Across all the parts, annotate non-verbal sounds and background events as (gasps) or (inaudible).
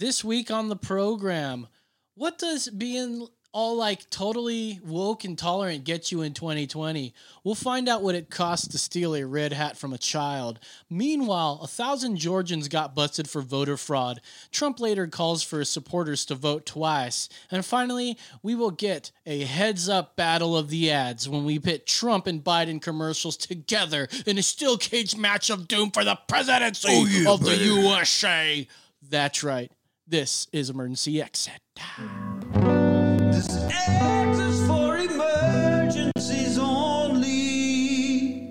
This week on the program, what does being all like totally woke and tolerant get you in 2020? We'll find out what it costs to steal a red hat from a child. Meanwhile, a thousand Georgians got busted for voter fraud. Trump later calls for his supporters to vote twice. And finally, we will get a heads up battle of the ads when we pit Trump and Biden commercials together in a steel cage match of doom for the presidency Oh, yeah, of the. USA. That's right. This is Emergency Exit. This X is for emergencies only.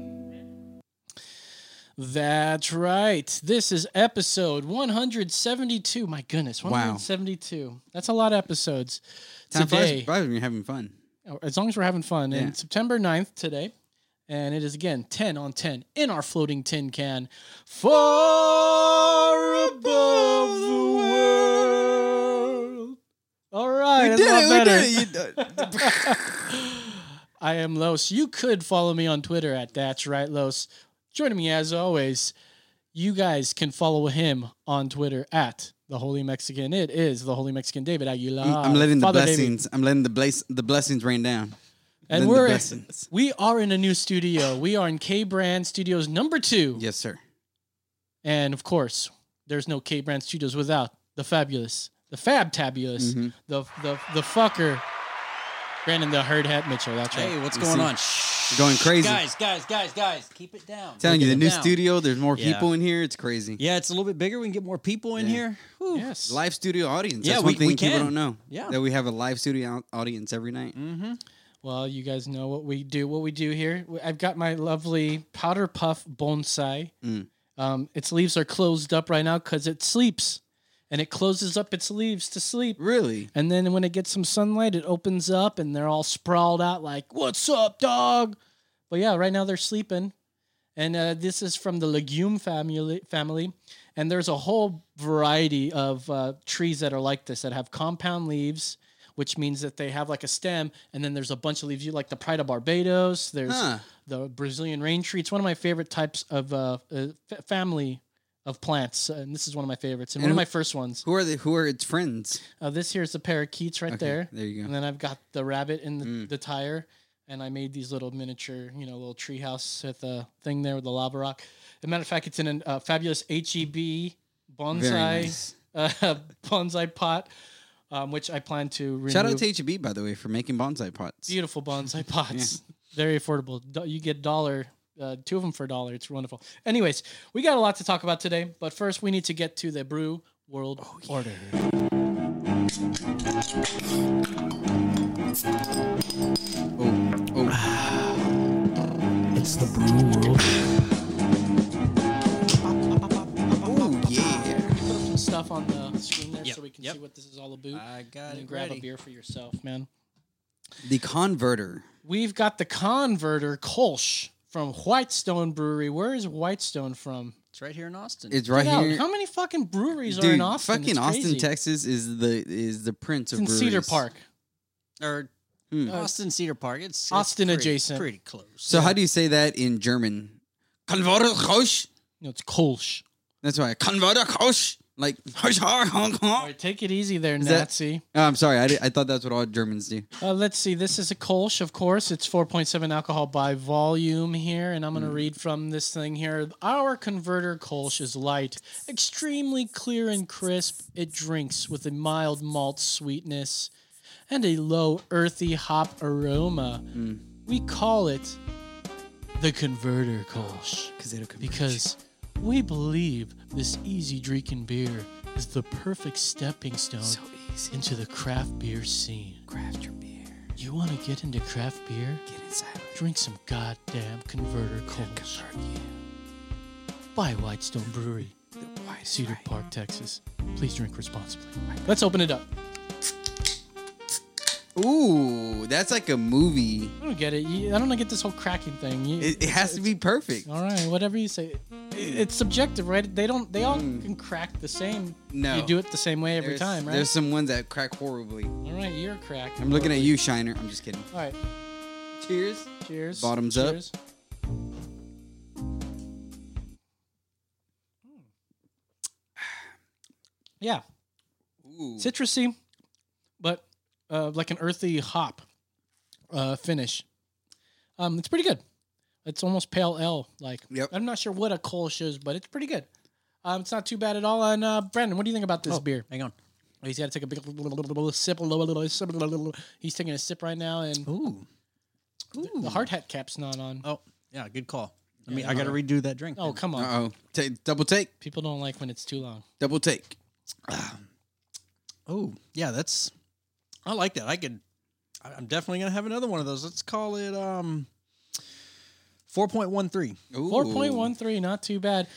That's right. This is episode 172. My goodness, Wow. 172. That's a lot of episodes Time flies today. by when you're having fun. Oh, as long as we're having fun. Yeah. And September 9th today. And it is again 10 on 10 in our floating tin can. Far above the world. All right. that's a lot better. (laughs) I am Los. You could follow me on Twitter at That's Right Los. Joining me as always, you guys can follow him on Twitter at the Holy Mexican. It is the Holy Mexican David Aguilar. I'm, letting the Father David. blessings. I'm letting the bless, the blessings rain down. And we're blessings. we are in a new studio. We are in K Brand Studios number two. Yes, sir. And of course, there's no K Brand Studios without the fabulous, the fab tabulous, Mm-hmm. the the the fucker, Brandon the Hard Hat Mitchell. That's right. Hey, what's You going see? on? Shh. Going crazy. Guys, guys, guys, guys, keep it down. Telling We're you, the new down. studio. There's more Yeah. people in here. It's crazy. Yeah, it's a little bit bigger. We can get more people in Yeah. here. Whew. Yes. Live studio audience. Yeah, That's we- one thing we people can. don't know. Yeah. That we have a live studio audience every night. Mm-hmm. Well, you guys know what we do. What we do here. I've got my lovely powder puff bonsai. Mm. Um, its leaves are closed up right now because it sleeps, and it closes up its leaves to sleep. Really? And then when it gets some sunlight, it opens up, and they're all sprawled out like, "What's up, dog?" But yeah, right now they're sleeping, and uh, this is from the legume family. Family, and there's a whole variety of uh, trees that are like this that have compound leaves, which means that they have like a stem, and then there's a bunch of leaves. You like the Pride of Barbados. There's Huh. the Brazilian rain tree. It's one of my favorite types of uh, uh, f- family of plants, and this is one of my favorites and, And one of my first ones. Who are the Who are its friends? Uh, this here's the parakeets right Okay, there. there you go. And then I've got the rabbit in the, Mm. the tire, and I made these little miniature, you know, little treehouse with a thing there with the lava rock. As a matter of fact, it's in a uh, fabulous HEB bonsai nice. (laughs) uh, bonsai pot, um, which I plan to remove. Shout out to HEB by the way for making bonsai pots. beautiful bonsai (laughs) pots. Very affordable. You get a dollar, uh, two of them for a dollar. It's wonderful. Anyways, we got a lot to talk about today, but first we need to get to the brew world Oh, order. Oh, oh, It's the brew world. Stuff on the screen there Yep, so we can yep. see what this is all about. I got and it grab ready. a beer for yourself, man. The converter. We've got the Converter Kolsch from Whitestone Brewery. Where is Whitestone from? It's right here in Austin. It's right Get out. here. How many fucking breweries are Dude, in Austin? fucking It's Austin. Texas is the is the prince It's of in Cedar. Park. or Hmm. Austin Cedar Park. It's it's Austin pretty- adjacent. Pretty close. So how do you say that in German? Converter Kolsch. No, it's Kolsch. That's why Converter Kolsch. Like (laughs) All right, take it easy there, that- Nazi. Oh, I'm sorry. I, di- I thought that's what all Germans do. Uh, let's see. This is a Kolsch, of course. It's 4.7 alcohol by volume here, and I'm Hmm. going to read from this thing here. Our converter Kolsch is light, extremely clear and crisp. It drinks with a mild malt sweetness and a low earthy hop aroma. Hmm. We call it the converter Kolsch because we believe this easy drinking beer is the perfect stepping stone so into the craft beer scene. Craft your beer. You want to get into craft beer? Get inside. Drink some goddamn converter Kolsch. By Whitestone Brewery, Cedar Park, Texas. Please drink responsibly. Let's open it up. Ooh, that's like a movie. I don't get it. You- I don't get this whole cracking thing. You- It, it has to be perfect. All right, whatever you say. It's subjective, right? They don't. They all mm. can crack the same. No. You do it the same way every There's- time, right? There's some ones that crack horribly. All right, you're a crack. I'm looking at you, Shiner. I'm just kidding. All right, Cheers. cheers. Bottoms up. Cheers. Hmm. (sighs) Yeah. Ooh. citrusy, but uh, like an earthy hop uh, finish. Um, it's pretty good. It's almost pale ale like. Yep. I'm not sure what a Kolsch is, but it's pretty good. Um, it's not too bad at all. And uh, Brandon, what do you think about this Oh, beer? Hang on. He's got to take a big sip. He's taking a sip right now, and Ooh. ooh. the hard hat cap's not on. Oh, yeah. Good call. I mean, I got to redo that drink. Oh, then. come on. Uh oh. Ta double take. People don't like when it's too long. Double take. Oh, yeah. That's. I like that. I could. I- I'm definitely gonna have another one of those. Let's call it um. four point one three. Four point one three, not too bad.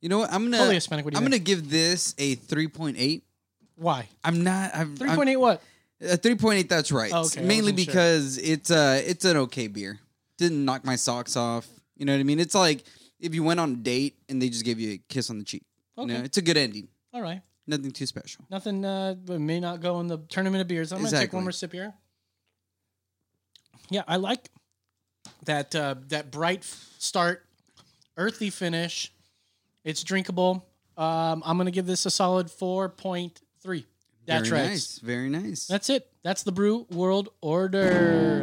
You know what? I'm gonna. Holy Hispanic, what do you I'm think? gonna give this a 3.8. Why? I'm not. I'm, 3.8 what? A 3.8. That's right. Oh, okay, I Mainly wasn't sure. because it's uh it's an okay beer. Didn't knock my socks off. You know what I mean? It's like if you went on a date and they just gave you a kiss on the cheek. You know, Okay. it's a good ending. All right. Nothing too special. Nothing uh, but may not go in the tournament of beers. I'm going to take Exactly. one more sip here. Yeah, I like that uh, that bright f- start, earthy finish. It's drinkable. Um, I'm going to give this a solid 4.3. That's Very right. nice. Very nice. That's it. That's the Brew World Order.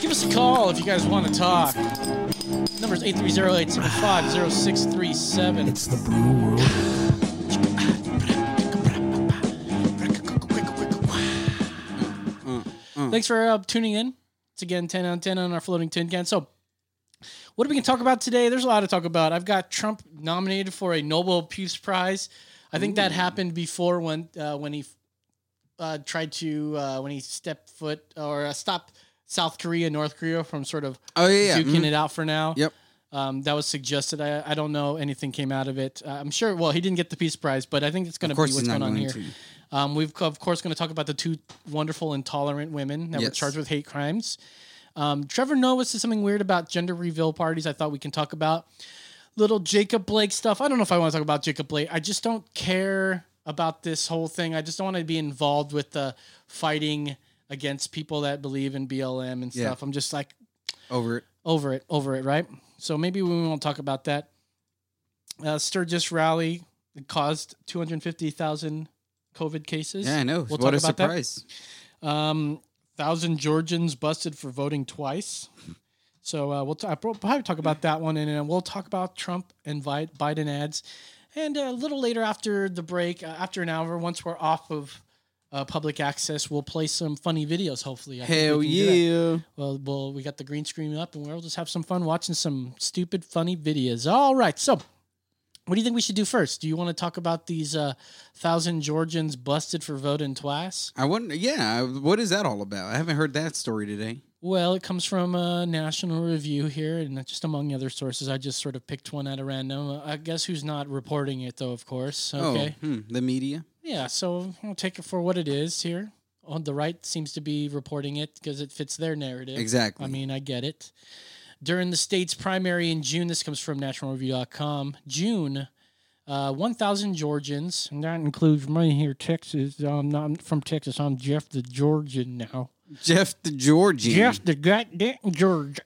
Give us a call if you guys want to talk. Number's 830-875-0637. It's the brew world. Thanks for uh, tuning in. It's again 10 on 10 on our floating tin can. So, what are we going to talk about today? There's a lot to talk about. I've got Trump nominated for a Nobel Peace Prize. I think that happened before when uh, when he uh, tried to uh, when he stepped foot or uh, stopped South Korea, North Korea from sort of oh yeah, yeah. duking mhm. it out for now. Yep. Um, that was suggested. I, I don't know anything came out of it. Uh, I'm sure. Well, he didn't get the Peace Prize, but I think it's going to be what's going on here. to. Um, we've of course going to talk about the two wonderful intolerant women that were charged with hate crimes. Um, Trevor Noah said something weird about gender reveal parties. I thought we can talk about little Jacob Blake stuff. I don't know if I want to talk about Jacob Blake. I just don't care about this whole thing. I just don't want to be involved with the fighting against people that believe in BLM and Yeah. stuff. I'm just like Over it. over it, over it, right? So maybe we won't talk about that. Uh, Sturgis rally caused 250,000 COVID cases. Yeah, I know. We'll what talk a about that. surprise. Um, thousand Georgians busted for voting twice. So uh, we'll, t- we'll probably talk about that one, and then we'll talk about Trump and Vi- Biden ads. And a little later after the break, uh, after an hour, once we're off of uh, public access, we'll play some funny videos. Hopefully, I we Hell that. yeah. Well, well, we got the green screen up, and we'll just have some fun watching some stupid, funny videos. All right, so what do you think we should do first? Do you want to talk about these uh, thousand Georgians busted for voting twice? I wonder. Yeah. What is that all about? I haven't heard that story today. Well, it comes from a National Review here, and just among other sources. I just sort of picked one at a random. I guess who's not reporting it, though, of course. Okay. Oh, hmm, the media. Yeah, so I'll take it for what it is here. On the right seems to be reporting it because it fits their narrative. Exactly. I mean, I get it. During the state's primary in June, this comes from nationalreview.com. June, uh, 1,000 Georgians, and that includes me here, Texas. I'm not from Texas. I'm Jeff the Georgian now. Jeff the Georgian. Jeff the goddamn George.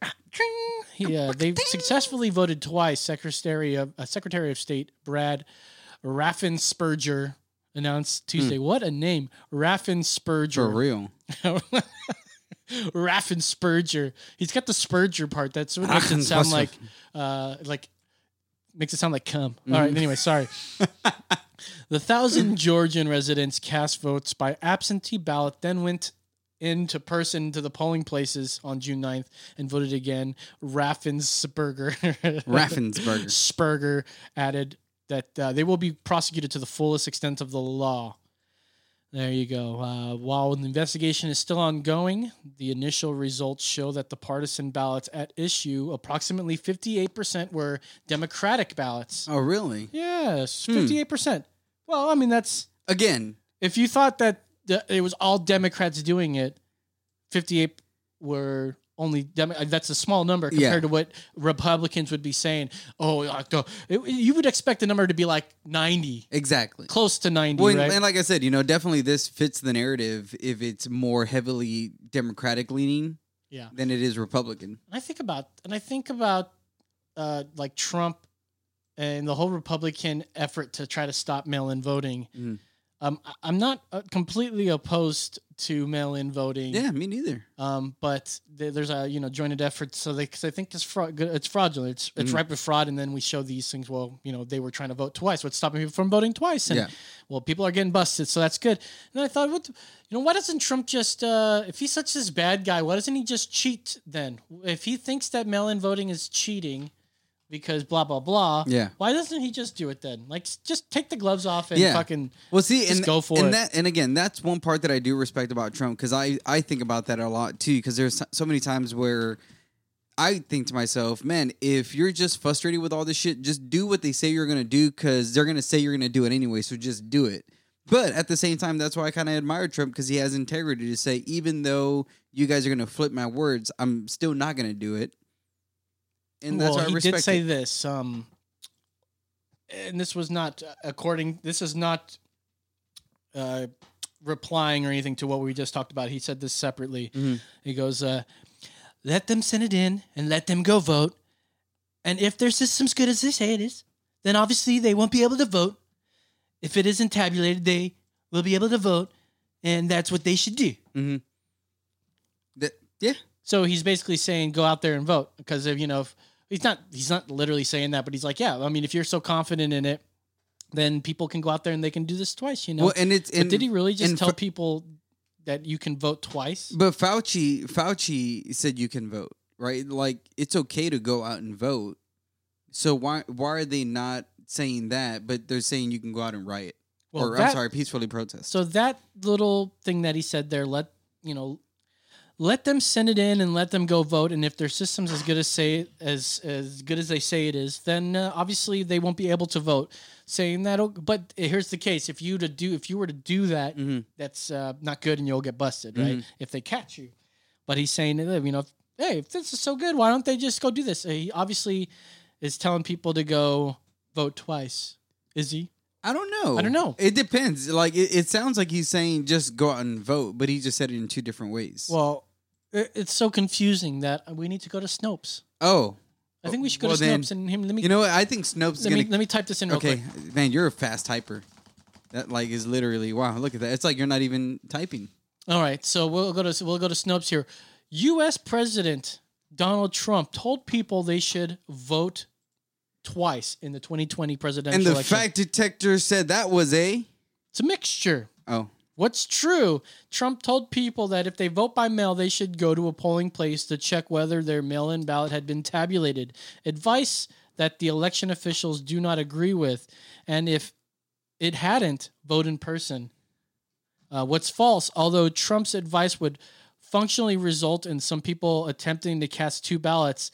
He, uh, they've successfully voted twice. Secretary of uh, Secretary of State Brad Raffensperger announced Tuesday. What a name, Raffensperger. For Raffensperger. (laughs) real. Raffensperger. He's got the Spurger part. That's what makes it sound like, uh, like makes it sound like cum. All right. Anyway, sorry. (laughs) the thousand Georgian residents cast votes by absentee ballot, then went into person to the polling places on June 9th and voted again. Raffensperger. Raffensperger. (laughs) Spurger added that uh, they will be prosecuted to the fullest extent of the law. There you go. Uh, while the investigation is still ongoing, the initial results show that the partisan ballots at issue, approximately 58%, were Democratic ballots. Oh, really? Yes, Hmm. 58%. Well, I mean, that's Again, if you thought that the, it was all Democrats doing it, 58 were only Demo- uh, that's a small number compared Yeah. to what Republicans would be saying. Oh, it- you would expect the number to be like 90, exactly. close to 90, Well, and- right? and like I said, you know, definitely this fits the narrative if it's more heavily Democratic leaning yeah. than it is Republican. And I think about and I think about uh, like Trump and the whole Republican effort to try to stop mail-in voting. Mhm. Um, I'm not uh, completely opposed to mail-in voting. Yeah, me neither. Um, but th- there's a you know joined effort, so they cause I think it's fraud. It's fraudulent. It's it's Mhm. ripe with fraud, and then we show these things. Well, you know they were trying to vote twice. What's stopping people from voting twice? And Yeah. well, people are getting busted, so that's good. And I thought, what, the- you know, why doesn't Trump just, uh, if he's such this bad guy, why doesn't he just cheat then? If he thinks that mail-in voting is cheating because blah blah blah, Yeah. why doesn't he just do it then? Like, just take the gloves off and Yeah. fucking. Well, see, Just and go for and it. That, and again, that's one part that I do respect about Trump because I I think about that a lot too. Because there's so- so many times where I think to myself, man, if you're just frustrated with all this shit, just do what they say you're gonna do because they're gonna say you're gonna do it anyway. So just do it. But at the same time, that's why I kind of admire Trump because he has integrity to say, even though you guys are gonna flip my words, I'm still not gonna do it. And that's well, why I he did say it. this. Um, and this was not according. This is not uh, replying or anything to what we just talked about. He said this separately. Mhm. He goes, uh, "Let them send it in and let them go vote. And if their system's good as they say it is, then obviously they won't be able to vote. If it isn't tabulated, they will be able to vote, and that's what they should do." That- yeah, So he's basically saying go out there and vote because if you know if he's not he's not literally saying that, but he's like, yeah, I mean, if you're so confident in it, then people can go out there and they can do this twice. You know. well, and it's but and did he really just tell Fa- people that you can vote twice? But Fauci, Fauci said you can vote, right? Like it's okay to go out and vote. So why why are they not saying that? But they're saying you can go out and riot, or I'm sorry, peacefully protest. So that little thing that he said there, let you know, let them send it in and let them go vote. And if their system's as good as say as as good as they say it is, then uh, obviously they won't be able to vote. Saying that, but here's the case: if you to do if you were to do that, Mhm. that's uh, not good, and you'll get busted, right? If they catch you. But he's saying, you know, hey, if this is so good, why don't they just go do this? He obviously is telling people to go vote twice. Is he? I don't know. I don't know. It depends. Like it, it sounds like he's saying just go out and vote, but he just said it in two different ways. Well, it's so confusing that we need to go to Snopes. oh, I think we should go Well, to then, Snopes and him. Let me you know what? I think Snopes is let gonna. me let me type this in real okay, quick. man, you're a fast typer. That like is literally wow. Look at that. It's like you're not even typing. All right, so we'll go to we'll go to Snopes here. U.S. President Donald Trump told people they should vote twice in the 2020 presidential And the election. fact detector said that was a it's a mixture. oh What's true? Trump told people that if they vote by mail, they should go to a polling place to check whether their mail in ballot had been tabulated. Advice that the election officials do not agree with. And if it hadn't, vote in person. Uh, what's false, although Trump's advice would functionally result in some people attempting to cast two ballots,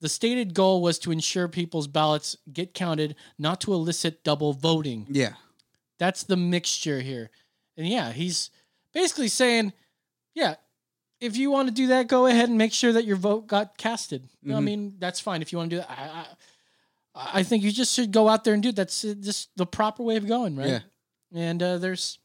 the stated goal was to ensure people's ballots get counted, not to elicit double voting. yeah. That's the mixture here. And yeah, he's basically saying, yeah, if you want to do that, go ahead and make sure that your vote got casted. You know, I mean, that's fine if you want to do that. I, I, I think you just should go out there and do it. That's uh, just the proper way of going, right? Yeah. And uh, there's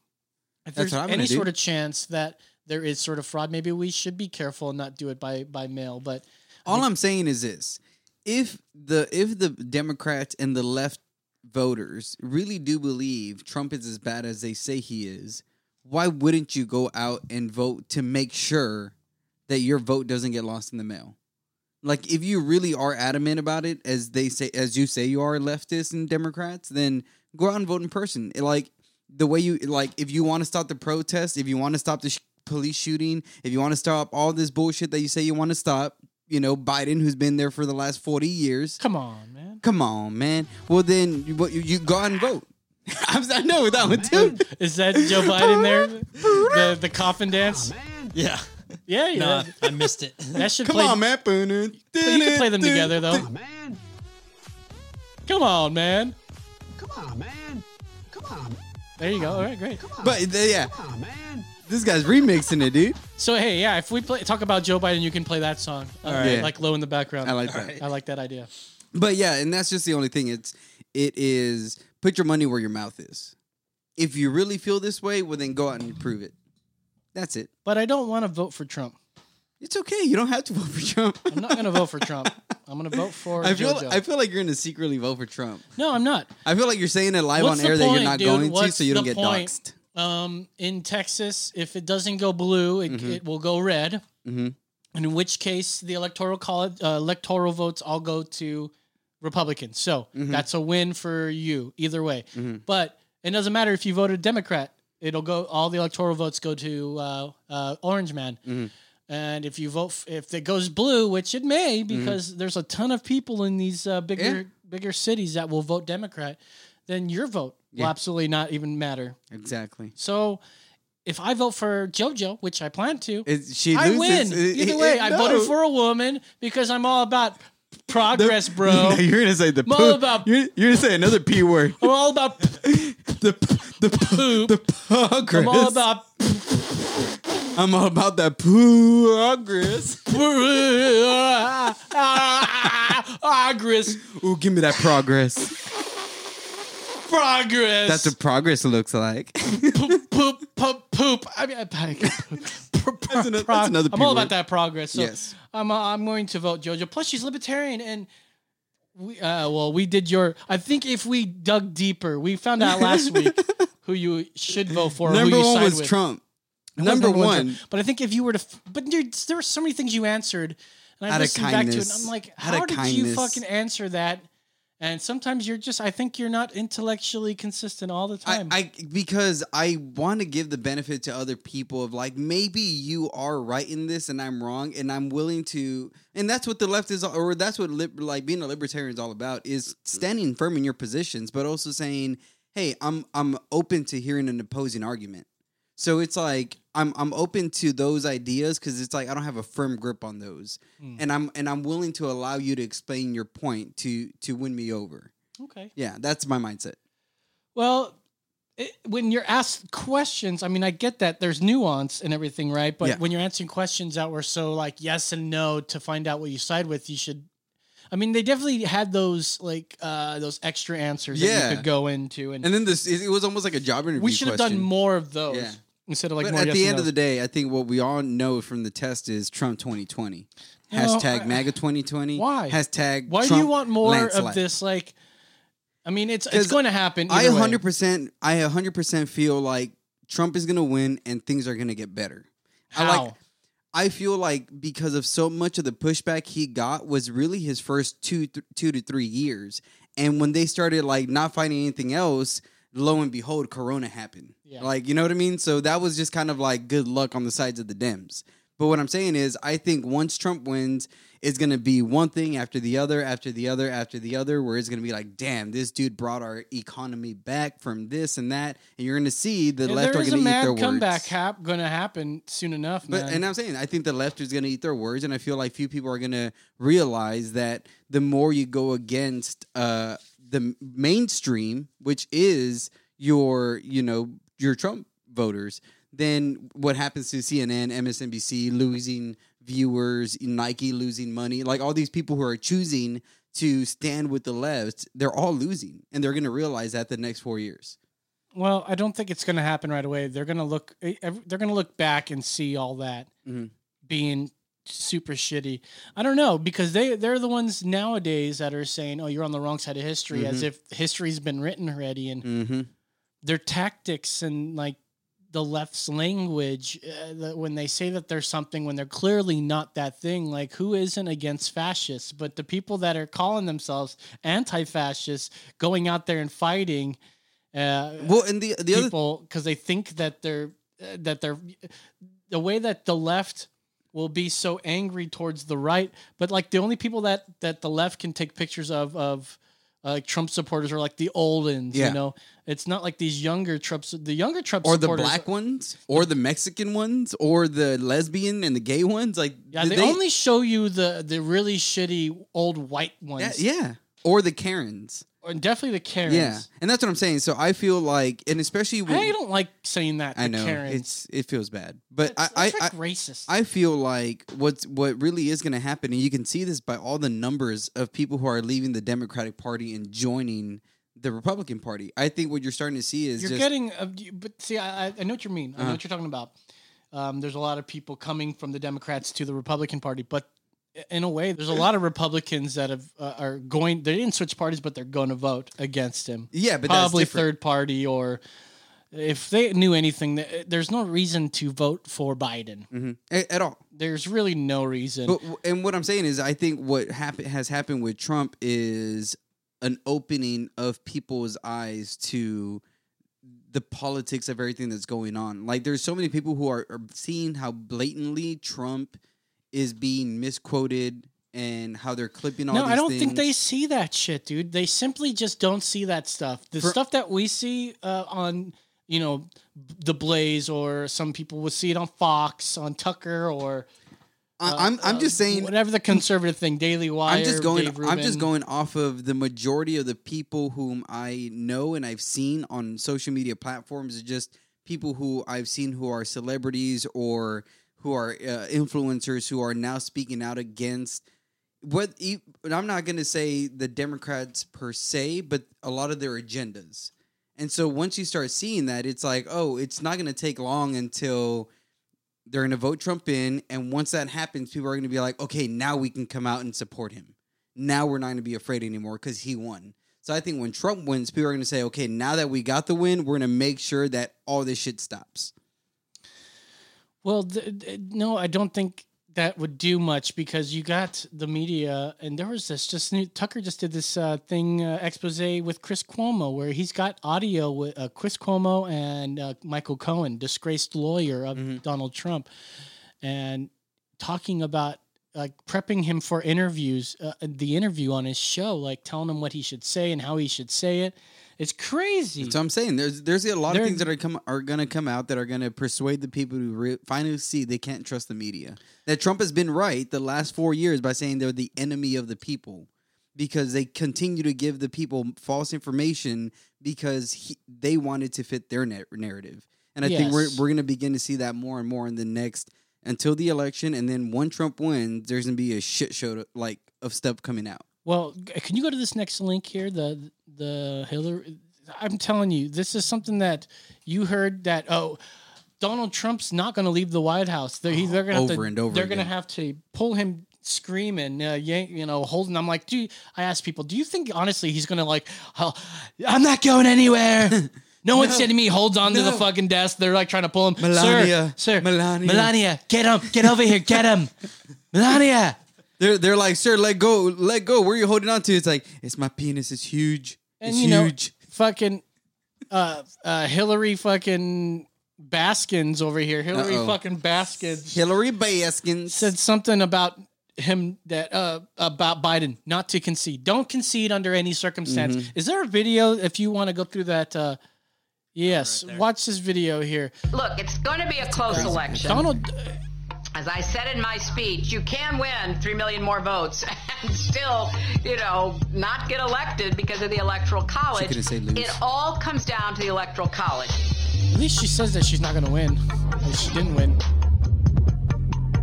if That's there's any do. sort of chance that there is sort of fraud, maybe we should be careful and not do it by by mail. But All I'm saying is this: if the if the Democrats and the left voters really do believe Trump is as bad as they say he is, why wouldn't you go out and vote to make sure that your vote doesn't get lost in the mail? Like if you really are adamant about it, as they say, as you say you are leftists and Democrats, then go out and vote in person. Like the way you like, if you want to stop the protest, if you want to stop the sh- police shooting, if you want to stop all this bullshit that you say you want to stop, you know, Biden, who's been there for the last forty years, come on, man. come on, man. Well, then you, you, you go out and vote. (laughs) I'm, I know that one too. (laughs) Is that Joe Biden there? The the coffin dance? (laughs) Yeah. Yeah, yeah. No, I missed it. That should Come play. on, man. Well, you can play them together though. man. Come on, man. Come on, man. Come on. There you go. All right, great. Come on. But uh, yeah, Come on, man. This guy's remixing it, dude. So hey, yeah, if we play, talk about Joe Biden, you can play that song, uh, right. like low in the background. I like that. I like that idea. But yeah, and that's just the only thing. It's it is put your money where your mouth is. If you really feel this way, well then go out and prove it. That's it. But I don't want to vote for Trump. It's okay. You don't have to vote for Trump. (laughs) I'm not going to vote for Trump. (laughs) I'm gonna vote for. I feel JoJo. I feel like you're gonna secretly vote for Trump. no, I'm not. I feel like you're saying it live What's on air that you're not dude? going to, so you don't get point? doxxed. Um, in Texas, if it doesn't go blue, it, it will go red. Mhm. And in which case, the electoral college uh, electoral votes all go to Republicans. So Mm-hmm. that's a win for you either way. But it doesn't matter if you voted Democrat; it'll go. All the electoral votes go to uh, uh, Orange Man. Mm-hmm. And if you vote, f- if it goes blue, which it may, because there's a ton of people in these uh, bigger Mm-hmm. Yeah. bigger cities that will vote Democrat, then your vote will absolutely not even matter. Exactly. So if I vote for JoJo, which I plan to, she I loses. win. It- Either way, I voted for a woman because I'm all about progress, bro. (laughs) No, you're gonna say the I'm poop. about- You're, you're gonna say another p word. I'm all about (laughs) The the poop. the progress. I'm all about I'm all about that progress. progress. Ooh, give me that progress. Progress. That's what progress looks like. poop, poop, poop, poop. I mean, I, (laughs) That's ano- that's another I'm all P about word. that progress. So Yes. I'm uh, I'm going to vote JoJo. Plus, she's libertarian, and we uh, well, we did your. I think if we dug deeper, we found out last week (laughs) who you should vote for. or Number who you one was with. Trump. It was Number Trump. one. But I think if you were to, but dude, there were so many things you answered, and I Out of listened back to it, and. I'm like, how did you fucking answer that? And sometimes you're just, I think you're not intellectually consistent all the I, time. I because I want to give the benefit to other people of like maybe you are right in this and I'm wrong and I'm willing to and that's what the left is or that's what lib, like being a libertarian is all about is standing firm in your positions but also saying hey I'm I'm open to hearing an opposing argument so it's like I'm I'm open to those ideas because it's like I don't have a firm grip on those Hmm. and I'm and I'm willing to allow you to explain your point to to win me over okay. yeah that's my mindset Well, it, when you're asked questions, I mean, I get that there's nuance and everything, right? But Yeah. when you're answering questions that were so like yes and no to find out what you side with, you should. I mean, they definitely had those like uh those extra answers that Yeah. you could go into, and, And then this, it it was almost like a job interview. we should have done more of those Yeah. Instead of like but more at yes the and end of nos. the day, I think what we all know from the test is Trump 2020. No, Hashtag I- MAGA 2020. Why? Hashtag Why do Trump you want more landslide. of this? Like, I mean, it's it's 'Cause going to happen. I either way. 100%, I 100% feel like Trump is going to win and things are going to get better. I How? like I feel like because of so much of the pushback he got was really his first two th- two to three years, and when they started like not finding anything else, lo and behold, Corona happened. Yeah. Like you know what I mean. So that was just kind of like good luck on the sides of the Dems. But what I'm saying is, I think once Trump wins, it's gonna be one thing after the other, after the other, after the other, where it's gonna be like, damn, this dude brought our economy back from this and that, and you're gonna see the Yeah, left are gonna eat their mad comeback words. hap- going to happen soon enough, But man. and I'm saying I think the left is going to eat their words, and I feel like few people are going to realize that the more you go against uh, the mainstream, which is your you know your Trump voters, then what happens to CNN, MSNBC losing viewers, Nike losing money, like all these people who are choosing to stand with the left, they're all losing, and they're going to realize that the next four years. Well, I don't think it's going to happen right away. They're going to look. They're going to look back and see all that Mhm. being super shitty. I don't know because they they're the ones nowadays that are saying, "Oh, you're on the wrong side of history," as if history's been written already, and Mm-hmm. their tactics and like the left's language uh, that when they say that there's something when they're clearly not that thing like who isn't against fascists but the people that are calling themselves anti-fascists going out there and fighting uh, Well, and the the other people because they think that they're uh, that they're the way that the left will be so angry towards the right but like the only people that that the left can take pictures of of uh, Trump supporters are like the old ones, Yeah. you know. It's not like these younger Trump, the younger Trump or the black ones, or the Mexican ones, or the lesbian and the gay ones. Like, yeah, did they, only show you the the really shitty old white yeah, ones. yeah, or the Karens. Or definitely the Karens. Yeah, and that's what I'm saying. So I feel like, and especially when I don't like saying that. I know Karens. it's it feels bad, but I, I, like I racist. I feel like what's what really is going to happen, and you can see this by all the numbers of people who are leaving the Democratic Party and joining the Republican Party. I think what you're starting to see is You're just getting, uh, you- but see, I, I- I know what you mean. I know Uh-huh. what you're talking about. Um, there's a lot of people coming from the Democrats to the Republican Party, but in a way, there's a lot of Republicans that have uh, are going. They didn't switch parties, but they're going to vote against him. Yeah, but probably that's third party or if they knew anything, there's no reason to vote for Biden. Mhm. A- at all. There's really no reason. But and what I'm saying is, I think what happen has happened with Trump is an opening of people's eyes to the politics of everything that's going on. Like, there's so many people who are, are seeing how blatantly Trump is being misquoted and how they're clipping all. no, I don't think they see that shit, dude. They simply just don't see that stuff. The For- stuff that we see uh, on, you know, the Blaze, or some people would see it on Fox, on Tucker, or I- I'm I'm uh, just saying. whatever the conservative thing, Daily Wire. I'm just going. I'm just going off of the majority of the people whom I know and I've seen on social media platforms. Is just people who I've seen who are celebrities or who are uh, influencers who are now speaking out against what. I'm not going to say the Democrats per se, but a lot of their agendas. And so once you start seeing that, it's like, oh, it's not going to take long until they're going to vote Trump in, and once that happens, people are going to be like, okay, now we can come out and support him. Now we're not going to be afraid anymore because he won. So I think when Trump wins, people are going to say, okay, now that we got the win, we're going to make sure that all this shit stops. Well, th- th- no, I don't think that would do much because you got the media, and there was this just new, Tucker just did this uh, thing uh, expose with Chris Cuomo where he's got audio with uh, Chris Cuomo and uh, Michael Cohen, disgraced lawyer of Donald Trump, and talking about like prepping him for interviews, uh, the interview on his show, like telling him what he should say and how he should say it. It's crazy. So I'm saying there's there's a lot They're- of things that are come are going to come out that are going to persuade the people to re- finally see they can't trust the media. That Trump has been right the last four years by saying they're the enemy of the people because they continue to give the people false information because he, they wanted to fit their nar- narrative. And I think we're we're going to begin to see that more and more in the next until the election, and then when Trump wins, there's going to be a shit show to, like of stuff coming out. Well, can you go to this next link here? The the Hillary. I'm telling you, this is something that you heard that oh, Donald Trump's not going to leave the White House. They're, he- they're going to have Over to, and over They're going to have to pull him screaming, uh, yank, you know, holding. I'm like, do you, I ask people, do you think honestly he's going to like, oh, I'm not going anywhere. (laughs) No one's sending me holds on to the fucking desk. They're like trying to pull him. Melania, sir, sir, Melania. Melania, get him, get over here, get him, (laughs) Melania. They're they're like, sir, let go, let go. Where are you holding on to? It's like, it's my penis. It's huge. and it's you know, huge. fucking uh, uh, Hillary fucking Baskins over here. Hillary Uh-oh. fucking Baskins Hillary Baskins. said something about him that uh about Biden not to concede. Don't concede under any circumstance. Mm-hmm. Is there a video if you want to go through that? uh Yes, watch this video here. Look, it's going to be a close election. Donald, As I said in my speech, you can win 3 million more votes (laughs) and still, you know, not get elected because of the Electoral College. couldn't say lose. It all comes down to the Electoral College. at least she says that she's not going to win. Or she didn't win.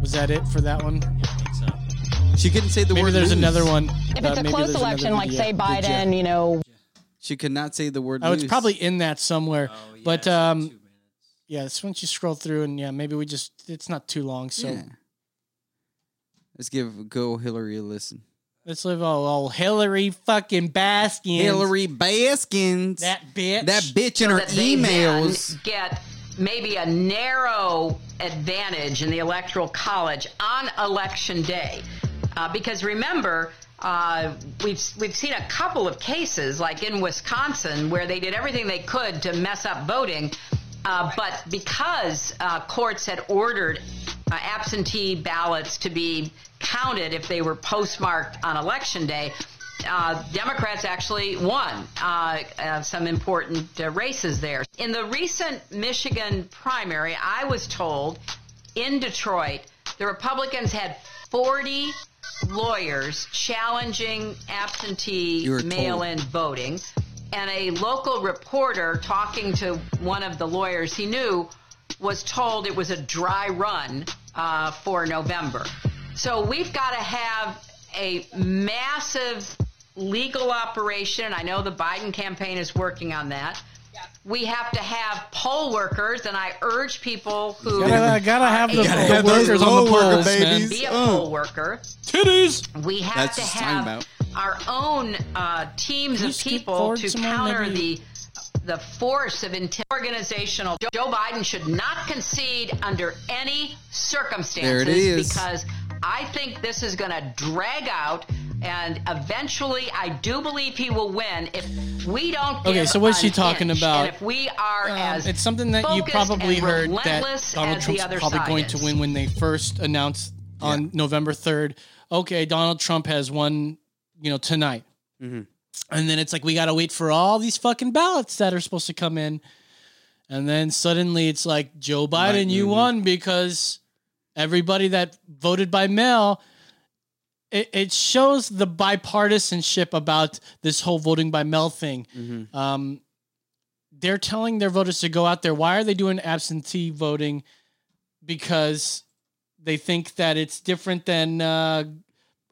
Was that it for that one? She couldn't say the Maybe word. there's lose. another one. If Uh, it's a maybe close there's election, like say Biden, you- you know, She could not say the word. Oh, it's probably in that somewhere. Oh, but um, yeah, it's once you scroll through, and yeah, maybe we just it's not too long. So Yeah. Let's give go Hillary a listen. let's live. Oh, oh, Hillary fucking Baskins. Hillary Baskins. that bitch. that bitch in her that they emails. then get maybe a narrow advantage in the electoral college on election day uh, because remember uh, we've we've seen a couple of cases like in Wisconsin where they did everything they could to mess up voting uh, but because uh, courts had ordered uh, absentee ballots to be counted if they were postmarked on election day uh, Democrats actually won uh, uh, some important uh, races there. In the recent Michigan primary, I was told in Detroit, the Republicans had 40 lawyers challenging absentee You were told. mail in voting. And a local reporter talking to one of the lawyers he knew was told it was a dry run uh, for November. So we've got to have a massive legal operation. I know the Biden campaign is working on that. we have to have poll workers, and I urge people who Gotta, gotta have the, Gotta the have those workers on the poll worker polls, babies. be a Uh. poll worker. Titties. We have That's to what she's talking have about. Our own uh, teams Can of people to counter maybe? the the force of inti- organizational. Joe Biden should not concede under any circumstances There it is. because I think this is going to drag out. And eventually, I do believe he will win if we don't. Okay, so what's she talking inch, about? And if we are Um, as it's something that you probably heard that Donald as Trump's probably going is. to win when they first announced on November 3rd. Okay, Donald Trump has won, you know, tonight. Mhm. And then it's like we got to wait for all these fucking ballots that are supposed to come in. And then suddenly it's like Joe Biden, Right, you mhm. won because everybody that voted by mail it, it shows the bipartisanship about this whole voting by mail thing. Mhm. Um, they're telling their voters to go out there. Why are they doing absentee voting? Because they think that it's different than. Uh,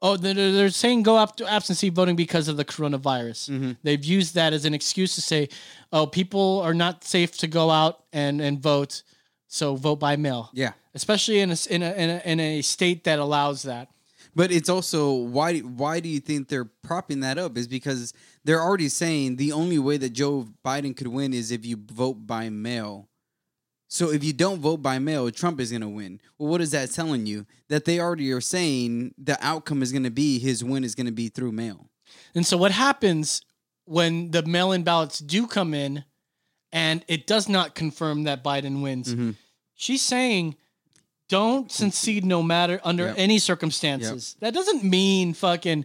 oh, they're, they're saying go up to absentee voting because of the coronavirus. Mhm. They've used that as an excuse to say, "Oh, people are not safe to go out and and vote, so vote by mail." Yeah. especially in a, in a in a in a state that allows that. But it's also why why do you think they're propping that up? Is because they're already saying the only way that Joe Biden could win is if you vote by mail. So if you don't vote by mail, Trump is going to win. Well, what is that telling you? That they already are saying the outcome is going to be his win is going to be through mail. And so what happens when the mail-in ballots do come in and it does not confirm that Biden wins? Mhm. She's saying don't concede no matter under Yep. any circumstances. That doesn't mean fucking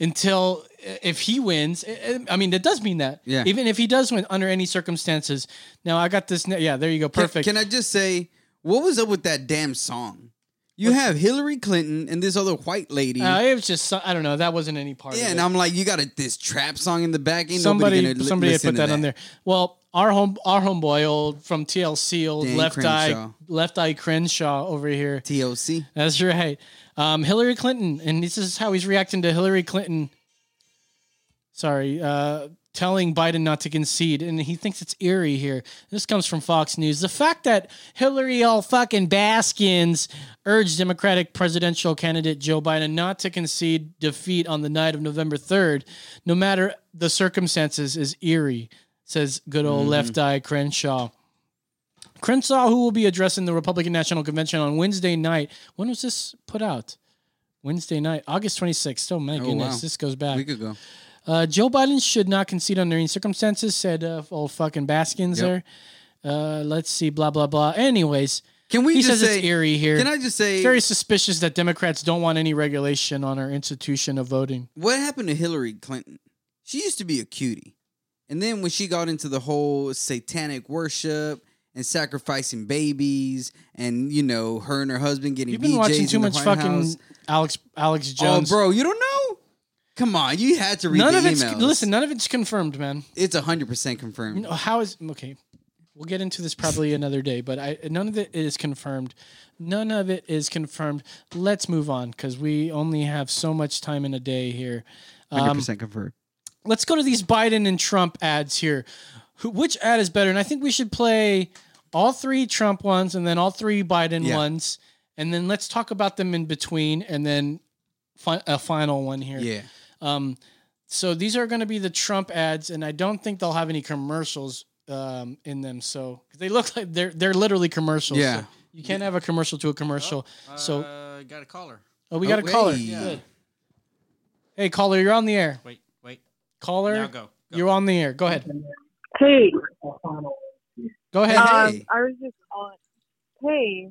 until uh, if he wins. I- I mean, it does mean that. Yeah. Even if he does win under any circumstances. Now I got this. Yeah, there you go. Perfect. Can, I just say what was up with that damn song? You have Hillary Clinton and this other white lady. Uh, it was just I don't know. That wasn't any part. yeah, and. I'm like, you got a, this trap song in the back. Ain't somebody nobody gonna li- somebody had put to that, on there. Well, our home our homeboy old from TLC old Dan left Crenshaw. eye left eye Crenshaw over here. TLC. That's right. Um, Hillary Clinton, and this is how he's reacting to Hillary Clinton. Sorry, uh, telling Biden not to concede, and he thinks it's eerie here. This comes from Fox News. The fact that Hillary all fucking Baskins urged Democratic presidential candidate Joe Biden not to concede defeat on the night of November 3rd, no matter the circumstances, is eerie, says good old left eye Crenshaw. Crenshaw, who will be addressing the Republican National Convention on Wednesday night. When was this put out? Wednesday night, August 26th. Oh, my Oh, goodness, wow. this goes back. We could go. Uh, Joe Biden should not concede under any circumstances, said uh, old fucking Baskins Yep. there. Uh, let's see, blah, blah, blah. Anyways, Can we he just says say? it's eerie here. Can I just say It's very suspicious that Democrats don't want any regulation on our institution of voting. what happened to Hillary Clinton? She used to be a cutie, and then when she got into the whole satanic worship and sacrificing babies, and you know her and her husband getting You've been BJ's watching too much White fucking House. Alex Alex Oh, Jones. bro, you don't know? Come on, you had to read none the of it's listen. None of it's confirmed, man. it's hundred percent confirmed. You know, how is okay? We'll get into this probably another day, but I none of it is confirmed. None of it is confirmed. Let's move on because we only have so much time in a day here. Hundred Um, percent confirmed. let's go to these Biden and Trump ads here. Who, which ad is better? And I think we should play all three Trump ones and then all three Biden Yeah. ones, and then let's talk about them in between, and then fi- a final one here. Yeah, Um, so these are going to be the Trump ads, and I don't think they'll have any commercials um, in them. So 'cause they look like they're they're literally commercials. Yeah. So you can't have a commercial to a commercial. so uh, got a caller. oh, we got Oh, a caller. hey. Good. Hey, caller, you're on the air. Wait, wait. Caller, Now go. go. you're on the air. Go ahead. Hey, Go ahead. Hey. um, I was just on. Hey,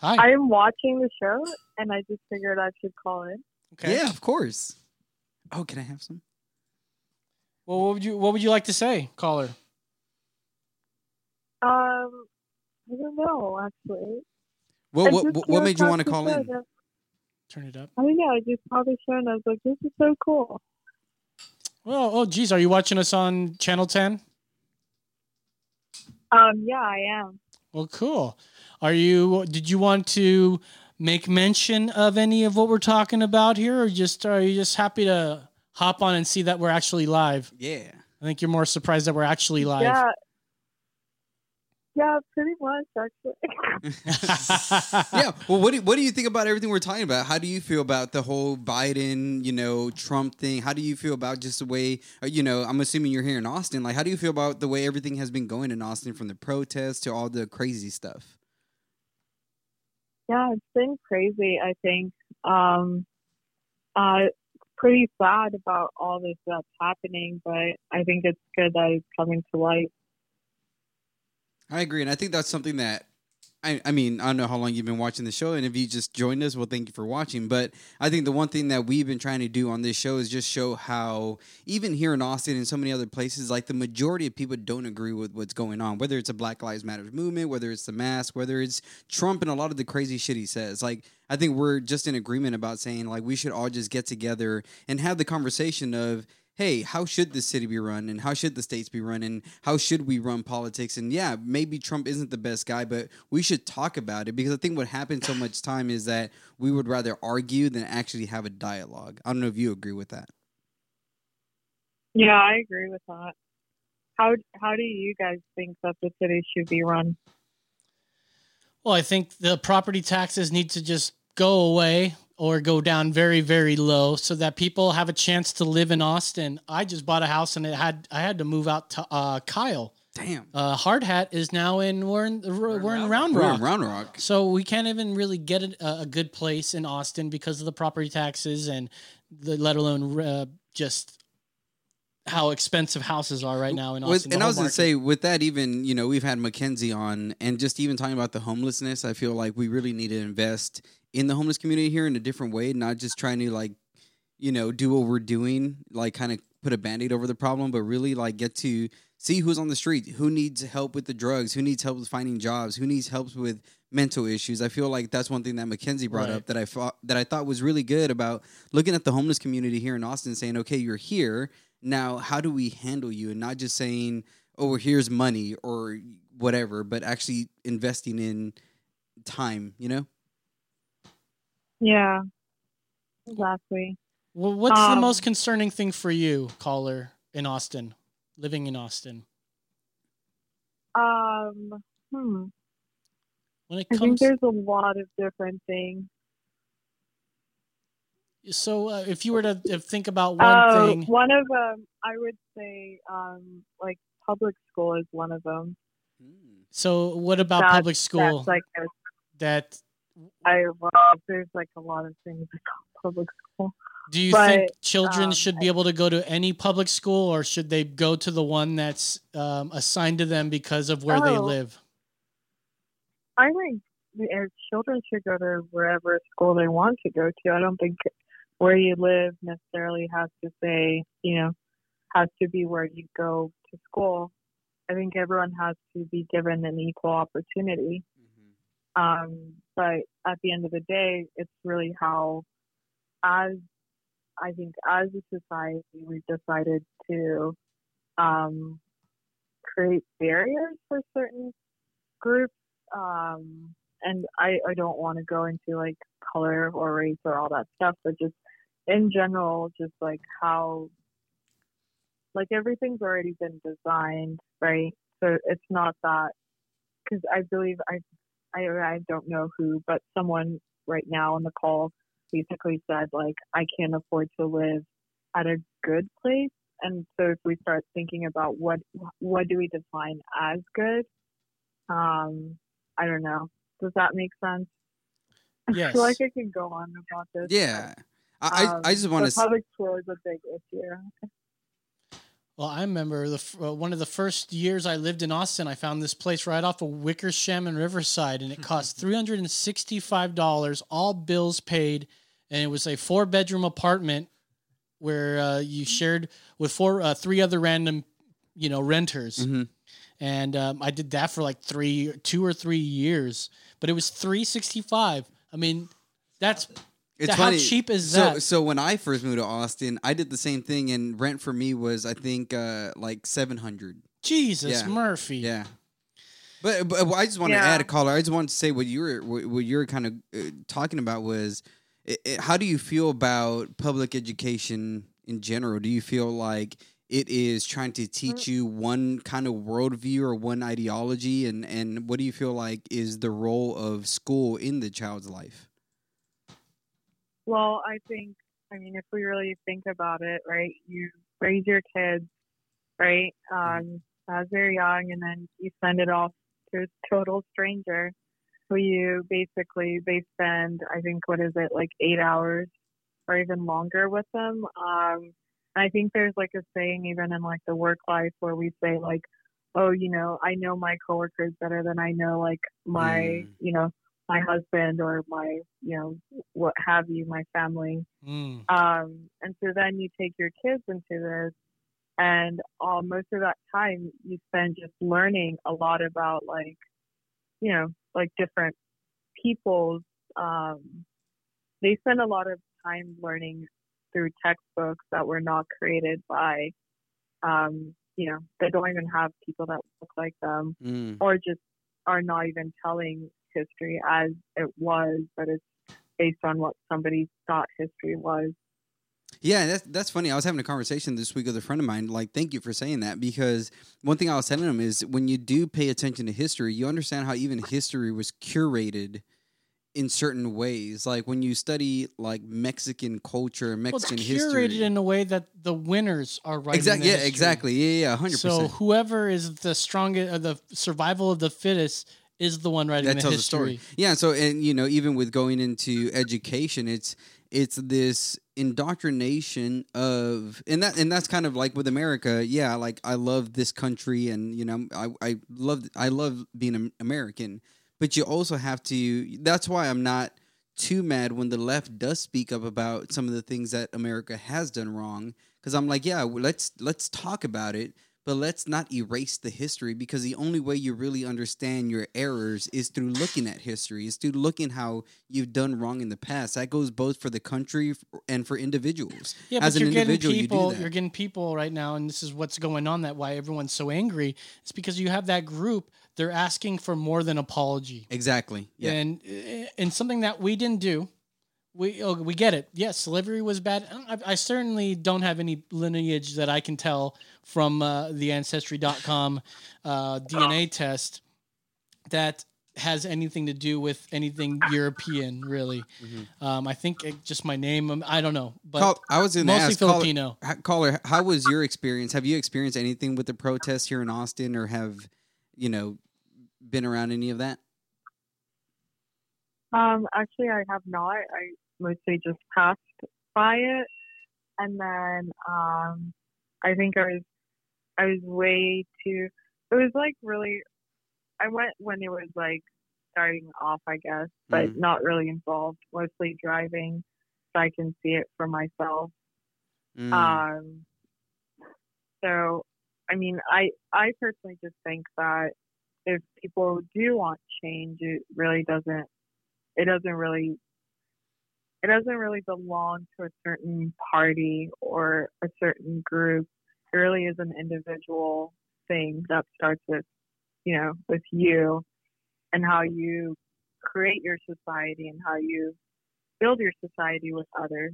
Hi. I'm watching the show, and I just figured I should call in. Okay. yeah, of course. Oh, can I have some? Well, what would you what would you like to say, caller? Um, I don't know actually. What what what, what made you want to call show in? that- Turn it up. I don't know. I just saw the show, and I was like, "This is so cool." Well, oh geez, are you watching us on Channel Ten? Um, yeah, I am. Well, cool. Are you? Did you want to make mention of any of what we're talking about here, or just are you just happy to hop on and see that we're actually live? Yeah. I think you're more surprised that we're actually live. Yeah. Yeah, pretty much actually. (laughs) (laughs) yeah. Well, what do, what do you think about everything we're talking about? How do you feel about the whole Biden, you know, Trump thing? How do you feel about just the way, uh, you know, I'm assuming you're here in Austin. Like, how do you feel about the way everything has been going in Austin from the protests to all the crazy stuff? yeah, it's been crazy, I think. Um uh pretty sad about all this that's happening, but I think it's good that it's coming to light. I agree, and I think that's something that I, I mean I don't know how long you've been watching the show, and if you just joined us, well, thank you for watching. But I think the one thing that we've been trying to do on this show is just show how even here in Austin and so many other places, like the majority of people don't agree with what's going on. Whether it's a Black Lives Matter movement, whether it's the mask, whether it's Trump and a lot of the crazy shit he says, like. I think we're just in agreement about saying like we should all just get together and have the conversation of hey, how should the city be run and how should the states be run and how should we run politics? And yeah, maybe Trump isn't the best guy, but we should talk about it because I think what happens so much time is that we would rather argue than actually have a dialogue. I don't know if you agree with that. Yeah, I agree with that. How how do you guys think that the city should be run? Well, I think the property taxes need to just go away or go down very very low so that people have a chance to live in Austin. I just bought a house and it had I had to move out to uh, Kyle. Damn. Uh, Hard Hat is now in we're in we're, in Round We're Rock. in Round Rock. So we can't even really get a, a good place in Austin because of the property taxes and the let alone uh, just how expensive houses are right now in Austin. the and I was gonna say, with that, even you know, we've had Mackenzie on, and just even talking about the homelessness, I feel like we really need to invest in the homeless community here in a different way, not just trying to like, you know, do what we're doing, like kind of put a band-aid over the problem, but really like get to see who's on the street, who needs help with the drugs, who needs help with finding jobs, who needs help with mental issues. I feel like that's one thing that Mackenzie brought Right. up that I thought that I thought was really good about looking at the homeless community here in Austin, saying, okay, you're here now. How do we handle you, and not just saying, oh, here's money or whatever, but actually investing in time. You know. Yeah, exactly. Well, what's the Um, most concerning thing for you, caller, in Austin, living in Austin? Um, hmm. When it I think there's a lot of different things. so uh, if you were to think about one Uh, thing, one of them, I would say, um, like public school is one of them. so what about That's- public school? That's like a, that I well, there's like a lot of things about public school. do you but, think children um, should be able to go to any public school, or should they go to the one that's um, assigned to them because of where they Oh. live? I think the uh, children should go to wherever school they want to go to. I don't think where you live necessarily has to say, you know, has to be where you go to school. I think everyone has to be given an equal opportunity. Um, but at the end of the day, it's really how, as I think, as a society, we've decided to um, create barriers for certain groups. Um, and I, I don't want to go into like color or race or all that stuff, but just in general, just like how, like everything's already been designed, right? So it's not that, because I believe I I I don't know who, but someone right now on the call basically said like I can't afford to live at a good place. And so if we start thinking about what what do we define as good, um, I don't know. Does that make sense? I Yes. feel like I could go on about this. Yeah. I, Um, I, I just want to. public school is a big issue. Well, I remember the uh, one of the first years I lived in Austin. I found this place right off of Wickersham and Riverside, and it (laughs) cost three hundred and sixty-five dollars, all bills paid, and it was a four-bedroom apartment where uh, you shared with four, uh, three other random, you know, renters. Mhm. And um, I did that for like three, two or three years, but it was three sixty-five. I mean, that's It's how funny. cheap is so, that? So when I first moved to Austin, I did the same thing, and rent for me was I think uh, like seven hundred. Jesus Yeah. Murphy. Yeah. But, but I just want to Yeah. add a caller. I just want to say what you were what, what you were kind of uh, talking about was i i how do you feel about public education in general? Do you feel like it is trying to teach you one kind of worldview or one ideology? And and what do you feel like is the role of school in the child's life? Well, I think, I mean, if we really think about it, right, you raise your kids, right, um, as they're young, and then you send it off to a total stranger who you basically, they spend, I think, what is it, like eight hours or even longer with them. Um, I think there's like a saying even in like the work life where we say like, oh, you know, I know my coworkers better than I know like my, Mm. you know, my husband or my, you know, what have you, my family. Mm. Um, and so then you take your kids into this, and uh, most of that time you spend just learning a lot about like, you know, like different people's. Um, they spend a lot of time learning through textbooks that were not created by, um, you know, they don't even have people that look like them Mm. or just are not even telling history as it was, but it's based on what somebody thought history was. Yeah, that's that's funny. I was having a conversation this week with a friend of mine. Like, thank you for saying that because one thing I was telling him is when you do pay attention to history, you understand how even history was curated in certain ways. Like when you study like Mexican culture, Mexican Well, it's curated history. in a way that the winners are right. exactly. Yeah, history. exactly. Yeah, yeah, hundred So whoever is the strongest, or the survival of the fittest, is the one writing that the tells history. a story. Yeah, so and you know, even with going into education, it's it's this indoctrination of and that and that's kind of like with America. Yeah, like I love this country, and you know, I I love I love being American, but you also have to. That's why I'm not too mad when the left does speak up about some of the things that America has done wrong because I'm like, yeah, let's let's talk about it, but let's not erase the history because the only way you really understand your errors is through looking at history, is through looking how you've done wrong in the past. That goes both for the country and for individuals. Yeah, As but an you're getting you people. that. are getting people right now, and this is what's going on. That why everyone's so angry. It's because you have that group. They're asking for more than apology, Exactly. Yeah. and uh, and something that we didn't do. We oh, we get it. Yes, slavery was bad. I, I certainly don't have any lineage that I can tell from uh, the Ancestry.com uh, DNA test that has anything to do with anything European. Really, um, I think it, just my name. um, I don't know, but Call, I was going to mostly ask caller- Filipino. ha- caller, how was your experience? Have you experienced anything with the protests here in Austin, or have you know been around any of that? Um, actually, I have not. I mostly just passed by it, and then um, I think I was I was way too. It was like really. I went when it was like starting off, I guess, but Mhm. not really involved. Mostly driving, so I can see it for myself. Mm. Um, so, I mean, I I personally just think that if people do want change, it really doesn't. It doesn't really. It doesn't really belong to a certain party or a certain group. It really is an individual thing that starts with, you know, with you and how you create your society and how you build your society with others.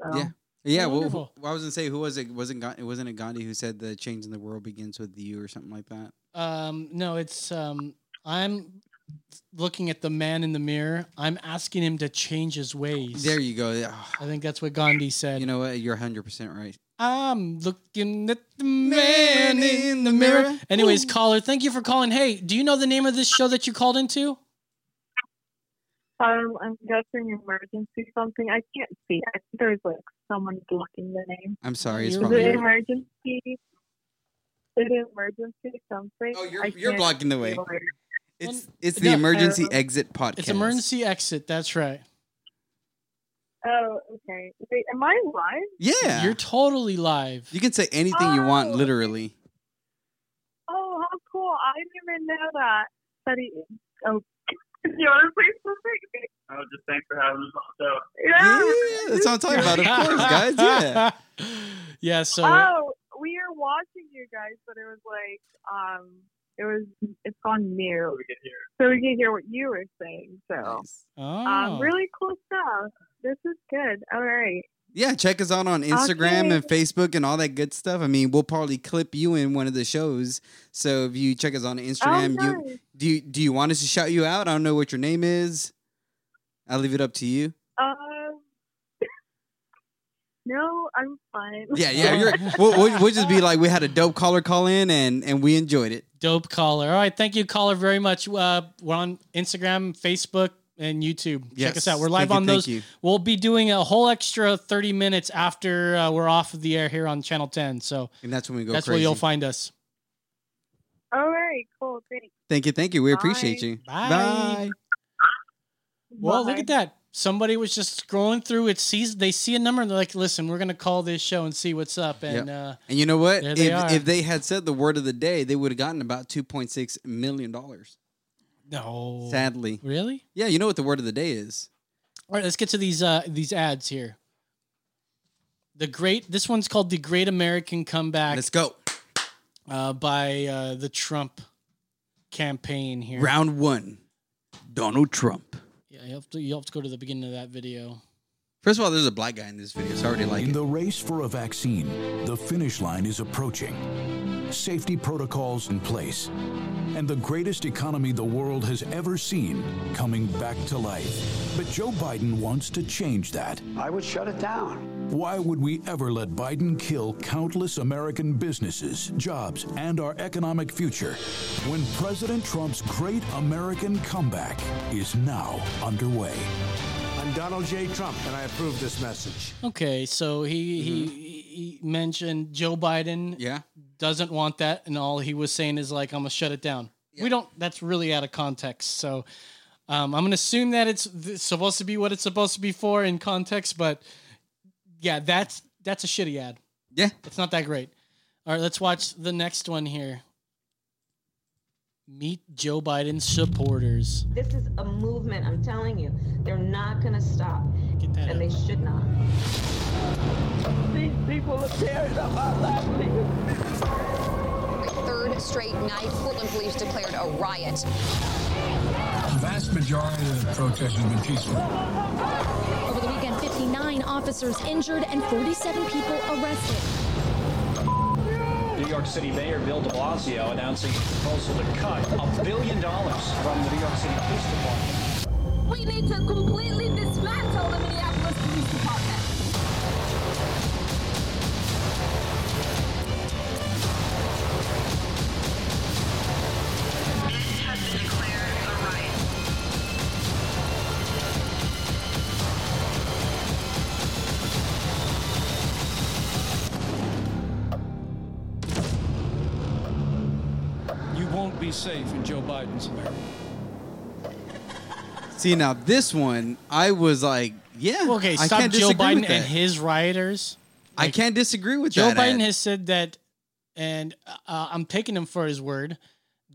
So, Yeah. Yeah, well, Wonderful. who- I was gonna say who was it? Wasn't Ga- it wasn't it Gandhi who said the change in the world begins with you or something like that? Um, no, it's um, I'm looking at the man in the mirror. I'm asking him to change his ways. There you go. I think that's what Gandhi said. You know what? You're 100 percent right. I'm looking at the man in the mirror. Anyways, caller, thank you for calling. Hey, do you know the name of this show that you called into? Um, I'm guessing emergency something. I can't see. I think there's like someone blocking the name. I'm sorry. It's You're Is probably it weird. emergency? Is it emergency something? Oh, you're you're blocking the way. see what- It's Well, it's the no, emergency uh, exit podcast. It's emergency exit. That's right. Oh, okay. Wait, am I live? Yeah. You're totally live. you can say anything you want, Oh. literally. Oh, how cool! I didn't even know that. That he. Oh, (laughs) you want to say something? Oh, just thanks for having us on the show. Yeah. Yeah, that's what I'm talking about. Of course, guys. Yeah. (laughs) yeah. So Oh, we are watching you guys, but it was like, um, it was, it's on mute, We can hear. so we can hear what you were saying. So, Nice. oh, um, really cool stuff. This is good. All right. Yeah, check us out on Instagram Okay. and Facebook and all that good stuff. I mean, we'll probably clip you in one of the shows. So if you check us on Instagram, Oh, you do you do you want us to shout you out? I don't know what your name is. I'll leave it up to you. Um, (laughs) no, I'm fine. Yeah, yeah. (laughs) You're, we'll, we'll, we'll just be like, we had a dope caller call in and and we enjoyed it. Dope caller. All right, thank you, caller, very much. Uh, we're on Instagram, Facebook, and YouTube. Check us out. We're live Thank you, on thank those. you. We'll be doing a whole extra thirty minutes after uh, we're off of the air here on Channel Ten. So And that's when we go that's crazy. where you'll find us. All right, cool. Thanks. Thank you, thank you. We appreciate you. Bye. Bye. Well, look at that. Somebody was just scrolling through. It sees they see a number and they're like, "Listen, we're gonna call this show and see what's up." And uh, And you know what? There they if, if they had said the word of the day, they would have gotten about two point six million dollars. no, Sadly, really. yeah. You know what the word of the day is? All right, let's get to these uh, these ads here. The great. This one's called the Great American Comeback Let's go. uh, by uh, the Trump campaign here. Round one. Donald Trump. Yeah, you have to you have to go to the beginning of that video. First of all, there's a black guy in this video, so I already like In it. the race for a vaccine, the finish line is approaching. Safety protocols in place. And the greatest economy the world has ever seen coming back to life. But Joe Biden wants to change that. I would shut it down. Why would we ever let Biden kill countless American businesses, jobs, and our economic future when President Trump's great American comeback is now underway? I'm Donald J. Trump, and I approve this message. Okay, so he he, he mentioned Joe Biden Yeah. Doesn't want that, and all he was saying is like, "I'm gonna shut it down." We don't. That's really out of context. So um, I'm gonna assume that it's th- supposed to be what it's supposed to be for in context, but yeah, that's that's a shitty ad. Yeah. It's not that great. All right, let's watch the next one here. Meet Joe Biden's supporters. This is a movement, I'm telling you. They're not going to stop. Get that And they should not. These people are tearing up our livelihood. Third straight night, Portland police declared a riot. The vast majority of the protest has been peaceful. Over the weekend, 59 officers injured and 47 people arrested. New York City Mayor Bill de Blasio announcing a proposal to cut a billion dollars from the New York City Police Department. We need to completely dismantle the Minneapolis See now this one, I was like, yeah. Okay, I stop can't Joe disagree Biden with and that. his rioters. I can't disagree with Joe that. Biden ad. has said that, and uh, I'm taking him for his word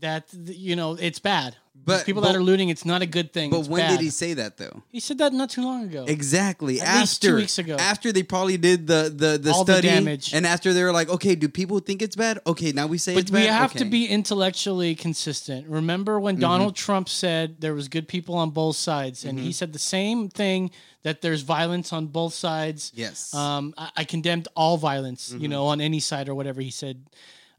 that th- you know it's bad. But people but- that are looting, it's not a good thing. But It's when bad. did he say that though? He said that not too long ago. Exactly. At after least two weeks ago. After they probably did the the, the All the study damage. and after they were like, okay, do people think it's bad? Okay, now we say But it's we bad. We have to be intellectually consistent. Remember when Mhm. Donald Trump said there was good people on both sides, and he Mhm. said the same thing that there's violence on both sides. Yes. Um, I, I condemned all violence, you Mhm. know, on any side or whatever he said.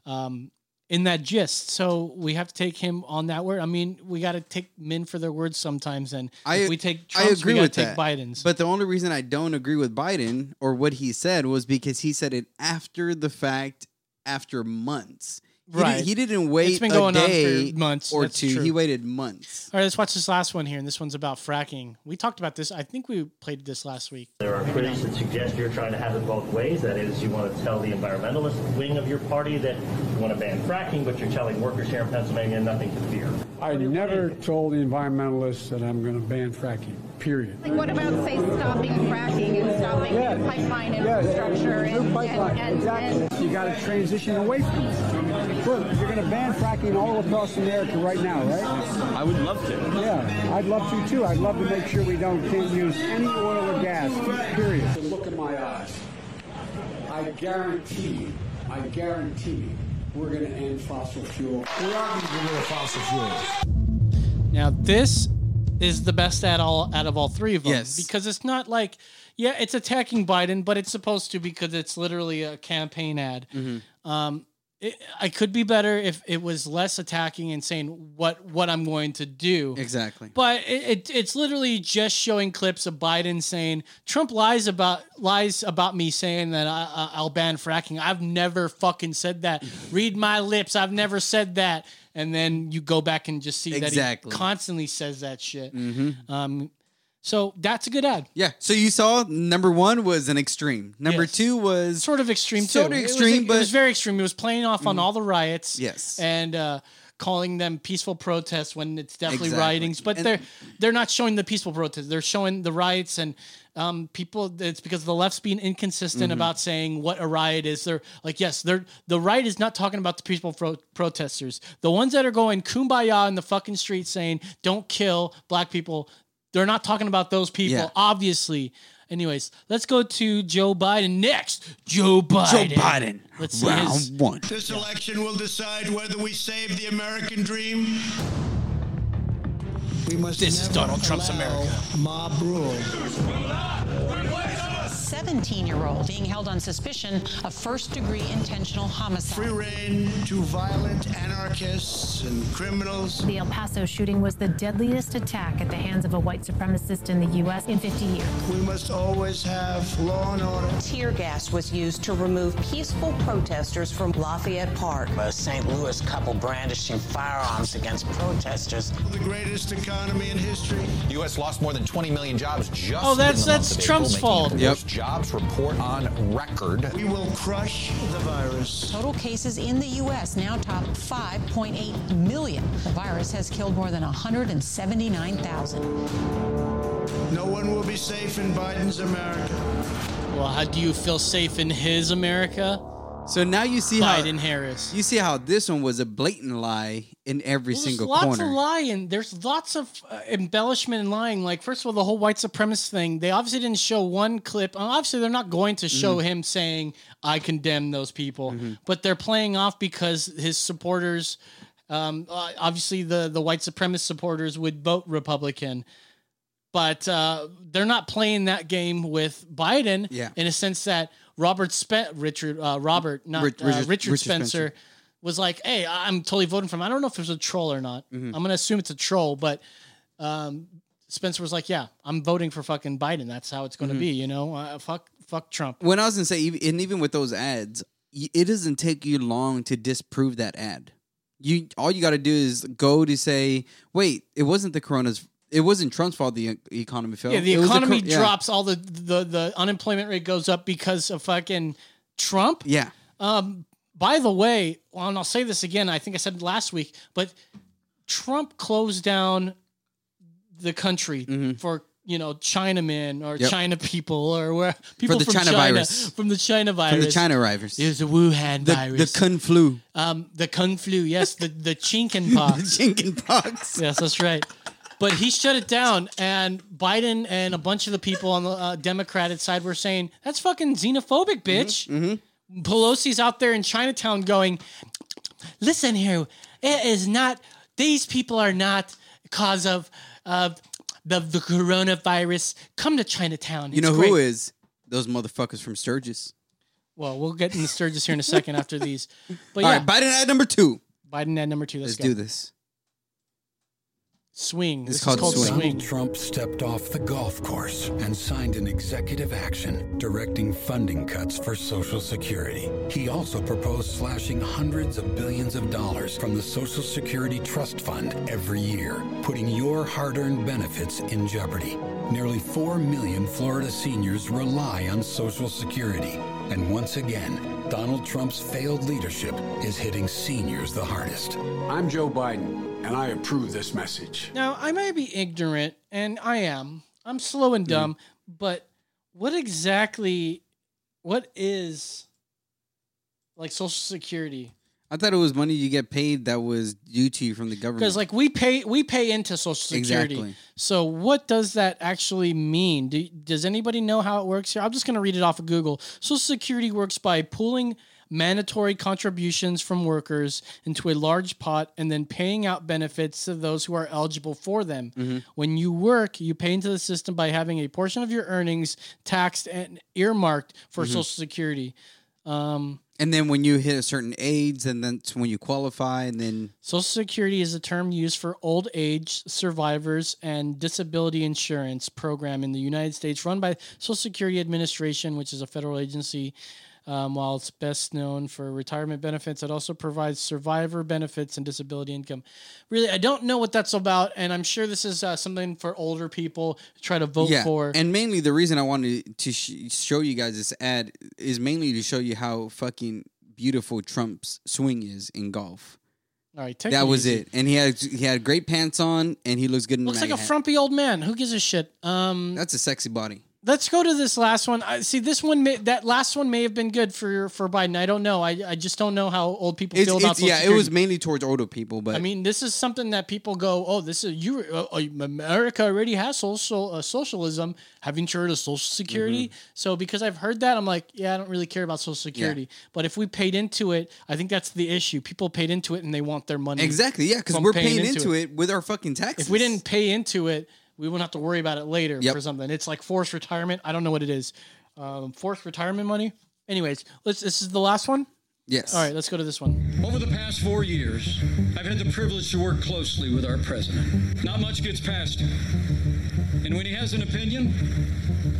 Um, in that gist, so we have to take him on that word. I mean, we got to take men for their words sometimes, and I, we take I agree we with take that. Biden's. But the only reason I don't agree with Biden or what he said was because he said it after the fact, after months. He Right. Didn't, he didn't wait It's been a going on for day months, or that's two. true. He waited months. All right, let's watch this last one here, and this one's about fracking. We talked about this. I think we played this last week. There are critics that suggest you're trying to have it both ways. That is, you want to tell the environmentalist wing of your party that you want to ban fracking, but you're telling workers here in Pennsylvania nothing to fear. I never told the environmentalists that I'm going to ban fracking, period. Like, what about, say, stopping fracking and stopping Yes. new pipeline Yes. infrastructure and, New pipeline, and, and, exactly. and You got to transition away from it. Look, you're going to ban fracking all across America right now, right? I would love to. Yeah, I'd love to too. I'd love to make sure we don't can't use any oil or gas, period. Look in my eyes. I guarantee you, I guarantee you, we're going to end fossil fuel. We are going to get rid of fossil fuels. Now this is the best at all out of all three of them. Yes. Because it's not like Yeah, it's attacking Biden, but it's supposed to because it's literally a campaign ad. Mm-hmm. Um, it, I could be better if it was less attacking and saying what what I'm going to do. Exactly. But it, it it's literally just showing clips of Biden saying Trump lies about lies about me saying that I, I- I'll ban fracking. I've never fucking said that. (laughs) Read my lips. I've never said that. And then you go back and just see Exactly. that he constantly says that shit. Mhm. Um, so that's a good ad. Yeah. So you saw number one was an extreme. Number Yes. two was sort of extreme too. Sort of It was- extreme, it was very extreme. It was playing off on Mhm. all the riots. Yes. and uh, calling them peaceful protests when it's definitely Exactly. riotings. But And- they're they're not showing the peaceful protests. They're showing the riots and. Um, people, it's because the left's being inconsistent Mhm. about saying what a riot is. They're like, yes, they're the right is not talking about the peaceful pro- protesters. The ones that are going kumbaya in the fucking street saying "Don't kill black people," they're not talking about those people. Yeah. Obviously. Anyways, let's go to Joe Biden next. Joe Biden. Joe Biden. Let's see his, one. This election will decide whether we save the American dream. We must This is Donald Trump's America. Mob rule. 17 year old being held on suspicion of first degree intentional homicide. Free reign to violent anarchists and criminals. The El Paso shooting was the deadliest attack at the hands of a white supremacist in the U.S. in 50 years. We must always have law and order. Tear gas was used to remove peaceful protesters from Lafayette Park. A St. Louis couple brandishing firearms against protesters. The greatest economy in history. The U.S. lost more than 20 million jobs just Oh, that's- in the month that's of Trump's April, fault. making it the Yep. Worst jobs report on record. We will crush the virus. Total cases in the U.S. now top 5.8 million. The virus has killed more than 179,000. No one will be safe in Biden's America. well, how do you feel safe in his America? So now you see Biden how Harris. you see how this one was a blatant lie in every Well, single there's lots corner. of lying. There's lots of uh, embellishment and lying. Like first of all, the whole white supremacist thing. They obviously didn't show one clip. uh, Obviously, they're not going to show Mhm. him saying "I condemn those people," Mm-hmm. but they're playing off because his supporters, um, uh, obviously the the white supremacist supporters would vote Republican. But uh, they're not playing that game with Biden Yeah. in a sense that Robert Spe- Richard uh, Robert not uh, Richard- Richard, Richard Spencer, Spencer. was like, "Hey, I'm totally voting for him." I don't know if it was a troll or not. Mhm. I'm gonna assume it's a troll, but um, Spencer was like, "Yeah, I'm voting for fucking Biden. That's how it's gonna Mhm. be." You know, uh, fuck, fuck Trump. when I was gonna say, even- and even with those ads, it doesn't take you long to disprove that ad. You all you got to do is go to say, wait, it wasn't the corona's, it wasn't Trump's fault. The economy fell. Yeah, the It economy cor- yeah. drops. All the, the the unemployment rate goes up because of fucking Trump. Yeah, Um, by the way, well, and I'll say this again. I think I said it last week, but Trump closed down the country for you know Chinamen or Mm-hmm. Yep. China people or where people the from China virus. from the China virus from the China virus. It was the Wuhan the, virus. the Kun flu. um, the Kung flu, yes, the the Chinken (laughs) pox. the. Yes, that's right. But he shut it down, and Biden and a bunch of the people on the uh, Democratic side were saying that's fucking xenophobic, bitch. Mm-hmm. Pelosi's out there in Chinatown going, "Listen here, it is not. These people are not cause of of the the coronavirus. Come to Chinatown. You It's know great." who is those motherfuckers from Sturgis? Well, we'll get into Sturgis here in a second after these. (laughs) But All yeah, right, Biden at number two. Biden at number two. Let's, Let's go. do this. Swing. It's this called is called Swing. swing. Donald Trump stepped off the golf course and signed an executive action directing funding cuts for Social Security. He also proposed slashing hundreds of billions of dollars from the Social Security Trust Fund every year, putting your hard earned benefits in jeopardy. Nearly 4 million Florida seniors rely on Social Security. And once again, Donald Trump's failed leadership is hitting seniors the hardest. I'm Joe Biden, and I approve this message. Now, I may be ignorant, and I am. I'm slow and dumb, Mm-hmm. but what exactly, what is like Social Security? I thought it was money you get paid that was due to you from the government. Because like we pay, we pay into Social Security. Exactly. So what does that actually mean? Do, does anybody know how it works here? I'm just going to read it off of Google. Social Security works by pooling mandatory contributions from workers into a large pot and then paying out benefits to those who are eligible for them. Mhm. When you work, you pay into the system by having a portion of your earnings taxed and earmarked for Mhm. Social Security. Um, And then when you hit a certain age, and then when you qualify, and then Social Security is a term used for old age survivors and disability insurance program in the United States run by Social Security Administration, which is a federal agency. Um, while it's best known for retirement benefits, it also provides survivor benefits and disability income. Really, I don't know what that's about, and I'm sure this is uh, something for older people to try to vote yeah. for. And mainly the reason I wanted to sh- show you guys this ad is mainly to show you how fucking beautiful Trump's swing is in golf. All right, take that was easy. it, and he had he had great pants on, and he looks good in Looks like a hat. frumpy old man. Who gives a shit? Um, That's a sexy body. Let's go to this last one. I see this one. May, that last one may have been good for for Biden. I don't know. I, I just don't know how old people It's, feel about. it's yeah, it was mainly towards older people, but I mean, this is something that people go, "Oh, this is you. Uh, uh, America already has social uh, socialism. Haven't you heard of Social Security?" Mm-hmm. So because I've heard that, I'm like, yeah, I don't really care about Social Security. But if we paid into it, I think that's the issue. People paid into it and they want their money. exactly yeah, because we're paying into it. with our fucking taxes. If we didn't pay into it, we won't have to worry about it later Yep. for something. It's like forced retirement. I don't know what it is. Um, forced retirement money. Anyways, let's. This is the last one. Yes. All right, let's go to this one. Over the past four years, I've had the privilege to work closely with our president. Not much gets past him. And when he has an opinion,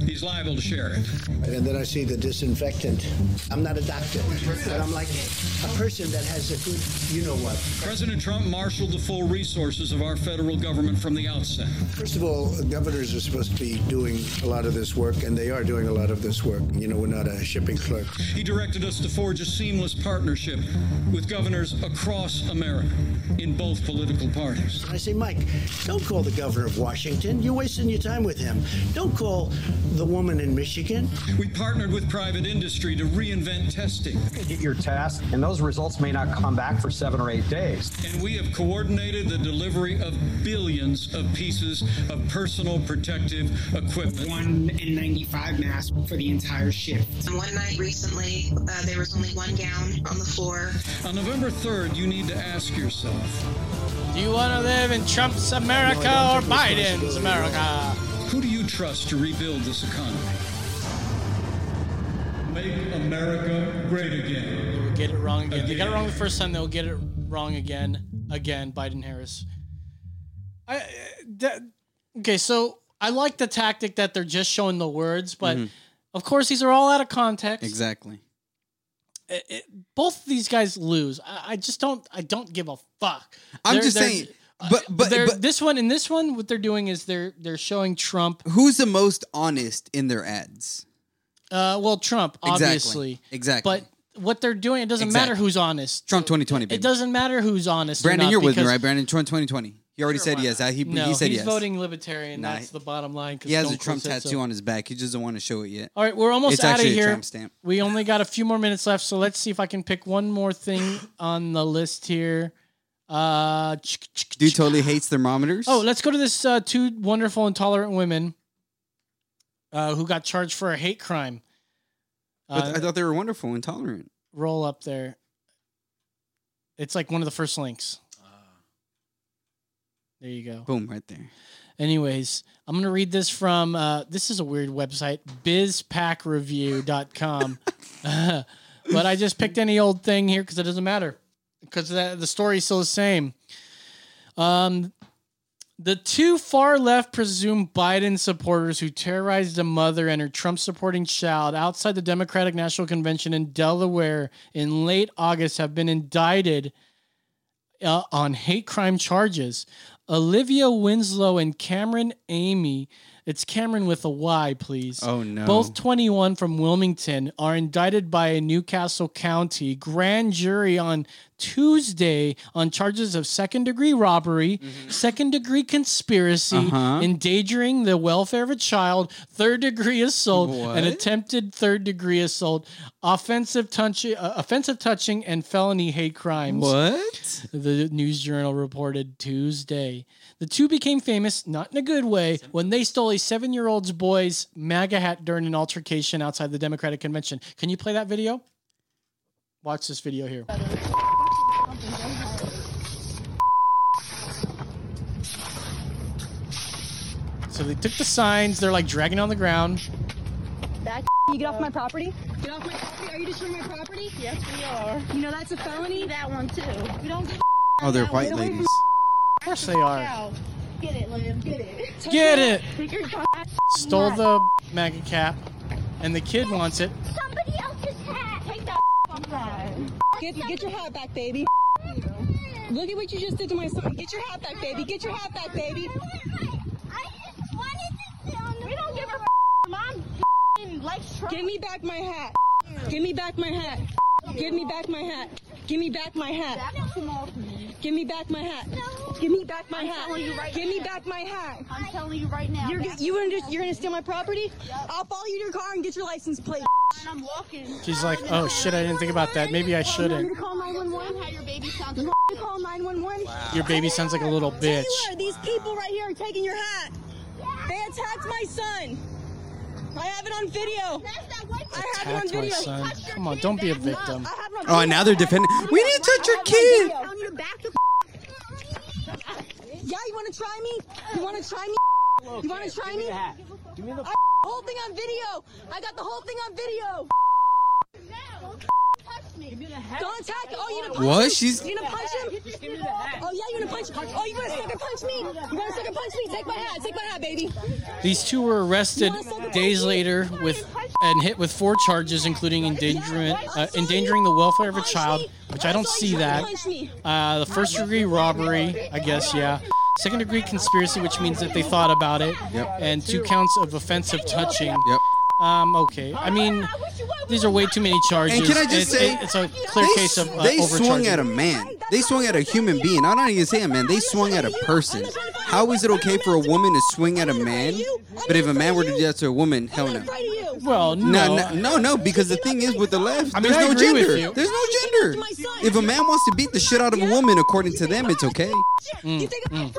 he's liable to share it. And then I see the disinfectant. I'm not a doctor, but I'm like a person that has a good, you know what. President Trump marshaled the full resources of our federal government from the outset. First of all, governors are supposed to be doing a lot of this work, and they are doing a lot of this work. You know, we're not a shipping clerk. He directed us to forge a seamless partnership with governors across America in both political parties. I say, Mike, don't call the governor of Washington. You're wasting your time with him. Don't call the woman in Michigan. We partnered with private industry to reinvent testing. Get your test, and those results may not come back for seven or eight days. And we have coordinated the delivery of billions of pieces of personal protective equipment. One N95 mask for the entire shift. And one night recently, uh, there was only one gown on the floor. On November 3rd, you need to ask yourself Do you want to live in Trump's America or Biden's America? Who do you trust to rebuild this economy? Make America great again. We'll get it wrong again. They got it wrong the first time. They'll get it wrong again. Again, Biden Harris. I uh, that, okay. So I like the tactic that they're just showing the words, but Mhm. of course these are all out of context. Exactly. It- it- both of these guys lose. I, I just don't. I don't give a fuck. I'm They're- just they're- saying, but but, they're- but this one in this one, what they're doing is they're they're showing Trump. who's the most honest in their ads? Uh, well, Trump Exactly. obviously, Exactly. But what they're doing, it doesn't matter who's honest. Trump 2020. It doesn't matter who's honest. Brandon, you're with me, right? Brandon, Trump 2020. He already said yes. Uh, He, no, he said he's yes. voting libertarian. Nah, that's the bottom line. He has a Trump tattoo so. on his back. He just doesn't want to show it yet. All right, we're almost It's out of here. We only got a few more minutes left, so let's see if I can pick one more thing (sighs) on the list here. Uh, Dude totally hates thermometers. oh, let's go to this uh, two wonderful intolerant women uh, who got charged for a hate crime. But Uh, I thought they were wonderful and tolerant. roll up there. It's like one of the first links. There you go. Boom, right there. Anyways, I'm going to read this from uh, this is a weird website, bizpacreview.com. (laughs) (laughs) but I just picked any old thing here because it doesn't matter because the, the story's still the same. Um, the two far left presumed Biden supporters who terrorized a mother and her Trump supporting child outside the Democratic National Convention in Delaware in late August have been indicted uh, on hate crime charges. Olivia Winslow and Cameron Aime, it's Cameron with a Y, please. Oh, no. Both 21 from Wilmington are indicted by a New Castle County grand jury on Tuesday on charges of second degree robbery, second degree conspiracy, Mm-hmm. Uh-huh. endangering the welfare of a child, third degree assault, and attempted third degree assault, offensive touching, uh, offensive touching, and felony hate crimes. What? The News Journal reported Tuesday. The two became famous, not in a good way, when they stole a seven year old's boy's MAGA hat during an altercation outside the Democratic convention. Can you play that video? Watch this video here. So they took the signs. They're like dragging on the ground. That (laughs) you get off my property? Get off my property? Are you destroying my property? Yes, we are. You know that's a felony. That one too. We don't. give Oh, they're Get white away ladies. Of course they are. Get it, Liv. Get it. Get it. Take your (laughs) Stole the MAGA cap, and the kid wants it. Somebody else's hat. Take that (laughs) hat. Get, get your hat back, baby. Look at what you just did to my son. Get your hat back, baby. Get your hat back, baby. We don't give a mom. Likes Trump. Give me back my hat. Give me back my hat. Give me back my hat. Give me back my hat. Give me back my hat. Give me back my hat. Give me back my hat. I'm telling you right now. You're, you gonna just, you're gonna steal my property? I'll follow you to your car and get your license plate. And I'm walking. She's like, oh shit, I didn't think about that. Maybe I You want me shouldn't. to call 911? How your baby sounds. You want me to call 911? Your baby sounds like a little bitch. Taylor, these people right here are taking your hat. They attacked my son. I have it on video. I have it on Attacked my video. son. Come on, don't be a victim. Oh, and now they're defending. We need to touch your kid. I need to back the Yeah, you want to try me? You want to try me? You want to try me? Give me the I whole thing on video. I got the whole thing on video. Don't attack. Oh, you gonna punch What? him? She's- You gonna punch him? Oh yeah, you gonna punch? Oh, you gonna sucker punch me? You gonna sucker punch me? Take my hat. Take my hat, baby. These two were arrested days later with and hit with four charges, including endangerment, uh, endangering the welfare of a child, which I don't see that. Uh, the first degree robbery, I guess, yeah. Second degree conspiracy, which means that they thought about it, Yep. and two counts of offensive touching. Yep. Um, okay. I mean, these are way too many charges. And can I just it's, say, it- it's a clear they, case of uh, they swung at a man. They swung at a human being. I'm not even saying a man. They swung at a person. How is it okay for a woman to swing at a man? But if a man were to do that to a woman, hell no. Well, No, no. no, no, no, because the thing is with the left, I mean, there's I no gender. There's no gender. If a man wants to beat the shit out of a woman, according to them, it's okay. Mm, mm.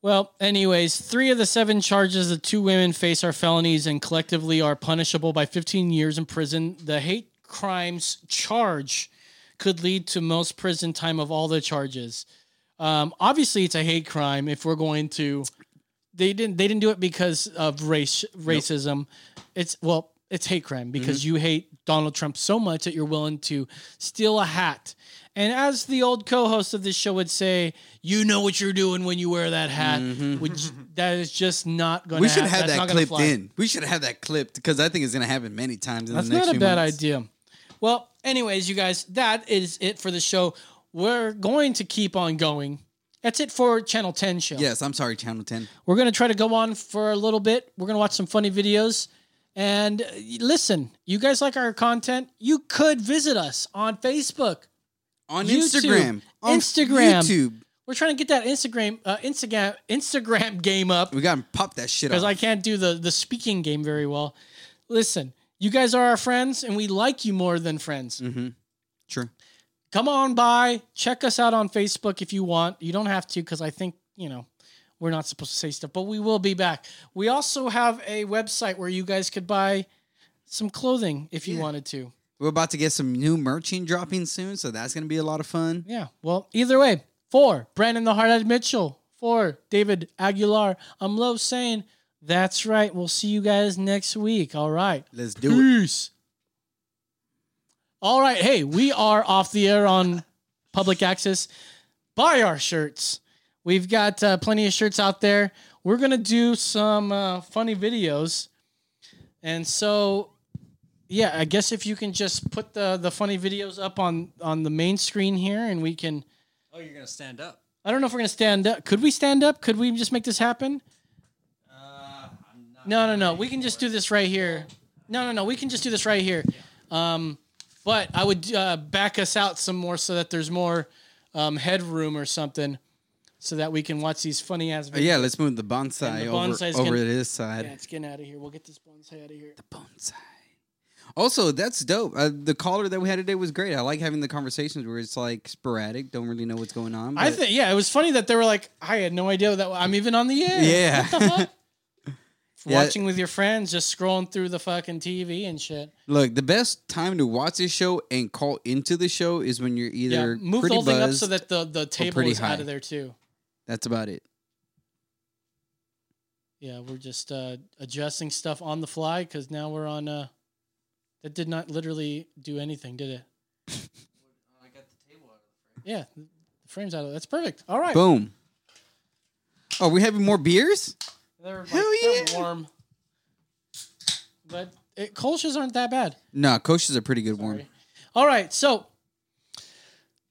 Well, anyways, three of the seven charges the two women face are felonies and collectively are punishable by 15 years in prison. The hate crimes charge could lead to most prison time of all the charges. Um, obviously, it's a hate crime if we're going to. They didn't. They didn't do it because of race racism. It's well, it's hate crime because you hate Donald Trump so much that you're willing to steal a hat. And as the old co-host of this show would say, you know what you're doing when you wear that hat. Which (laughs) that is just not going. We to should ha- have that's that clipped in. We should have that clipped because I think it's going to happen many times in That's the next not a bad months. idea. Well, anyways, you guys, that is it for the show. We're going to keep on going. That's it for Channel 10 show. Yes, I'm sorry, Channel 10. We're going to try to go on for a little bit. We're going to watch some funny videos. And uh, listen, you guys like our content? You could visit us on Facebook, On YouTube, Instagram, on Instagram, YouTube. We're trying to get that Instagram, uh, Instagram, Instagram game up We got to pop that shit up. because. I can't do the the speaking game very well. Listen, you guys are our friends, and we like you more than friends. Mm-hmm. Sure. Come on by, check us out on Facebook if you want. You don't have to because I think you know we're not supposed to say stuff, but we will be back. We also have a website where you guys could buy some clothing if you wanted to. We're about to get some new merching dropping soon, so that's going to be a lot of fun. Yeah. Well, either way, for Brandon the Hard Hat Mitchell, for David Aguilar, I'm Low saying that's right. We'll see you guys next week. All right. Let's do Peace. All right. Hey, we are off the air on public access. Buy our shirts. We've got uh, plenty of shirts out there. We're going to do some uh, funny videos. And so, yeah, I guess if you can just put the, the funny videos up on, on the main screen here and we can. Oh, you're gonna stand up. I don't know if we're going to stand up. Could we stand up? Could we just make this happen? No, no, no. We can just do this right here. No, no, no. We can just do this right here. Um, but I would uh, back us out some more so that there's more um, headroom or something, so that we can watch these funny ass Uh, videos. yeah, let's move the bonsai, the over, over getting- to this side. Yeah, it's getting out of here. We'll get this bonsai out of here. The bonsai. Also, that's dope. Uh, the caller that we had today was great. I like having the conversations where it's like sporadic, don't really know what's going on. I but- think yeah, it was funny that they were like, I had no idea that I'm even on the air. Yeah. What the fuck? (laughs) Yeah. watching with your friends, just scrolling through the fucking TV and shit. Look, the best time to watch this show and call into the show is when you're either yeah, move the pretty whole thing up buzzed so that the the table pretty is high. out of there too. That's about it. Yeah, we're just uh, adjusting stuff on the fly because now we're on. Uh, that did not literally do anything, did it? Yeah, the frame's out of it. That's perfect. All right. Boom. Oh, we having more beers? They're, like, Hell they're yeah. warm. But it, Kolsch's aren't that bad. Nah, Kolsch are pretty good Warm. All right, so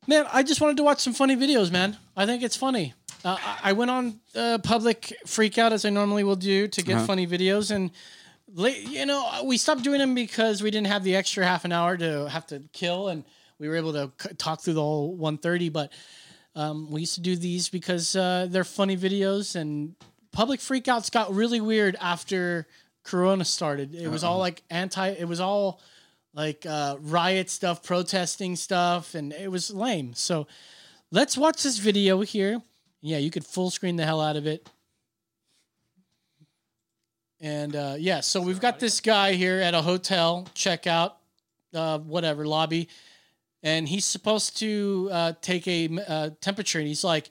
man, I just wanted to watch some funny videos, man. I think it's funny. Uh, I I went on uh, public freak out as I normally will do to get Uh-huh. funny videos, and late, you know, we stopped doing them because we didn't have the extra half an hour to have to kill, and we were able to c- talk through the whole 130. But um, we used to do these because uh, they're funny videos, and public freakouts got really weird after Corona started. It was all Uh-oh. like anti. It was all like uh, riot stuff, protesting stuff, and it was lame. So let's watch this video here. Yeah, you could full screen the hell out of it. And uh, yeah, so we've got this guy here at a hotel checkout, uh, whatever lobby, and he's supposed to uh, take a uh, temperature, and he's like,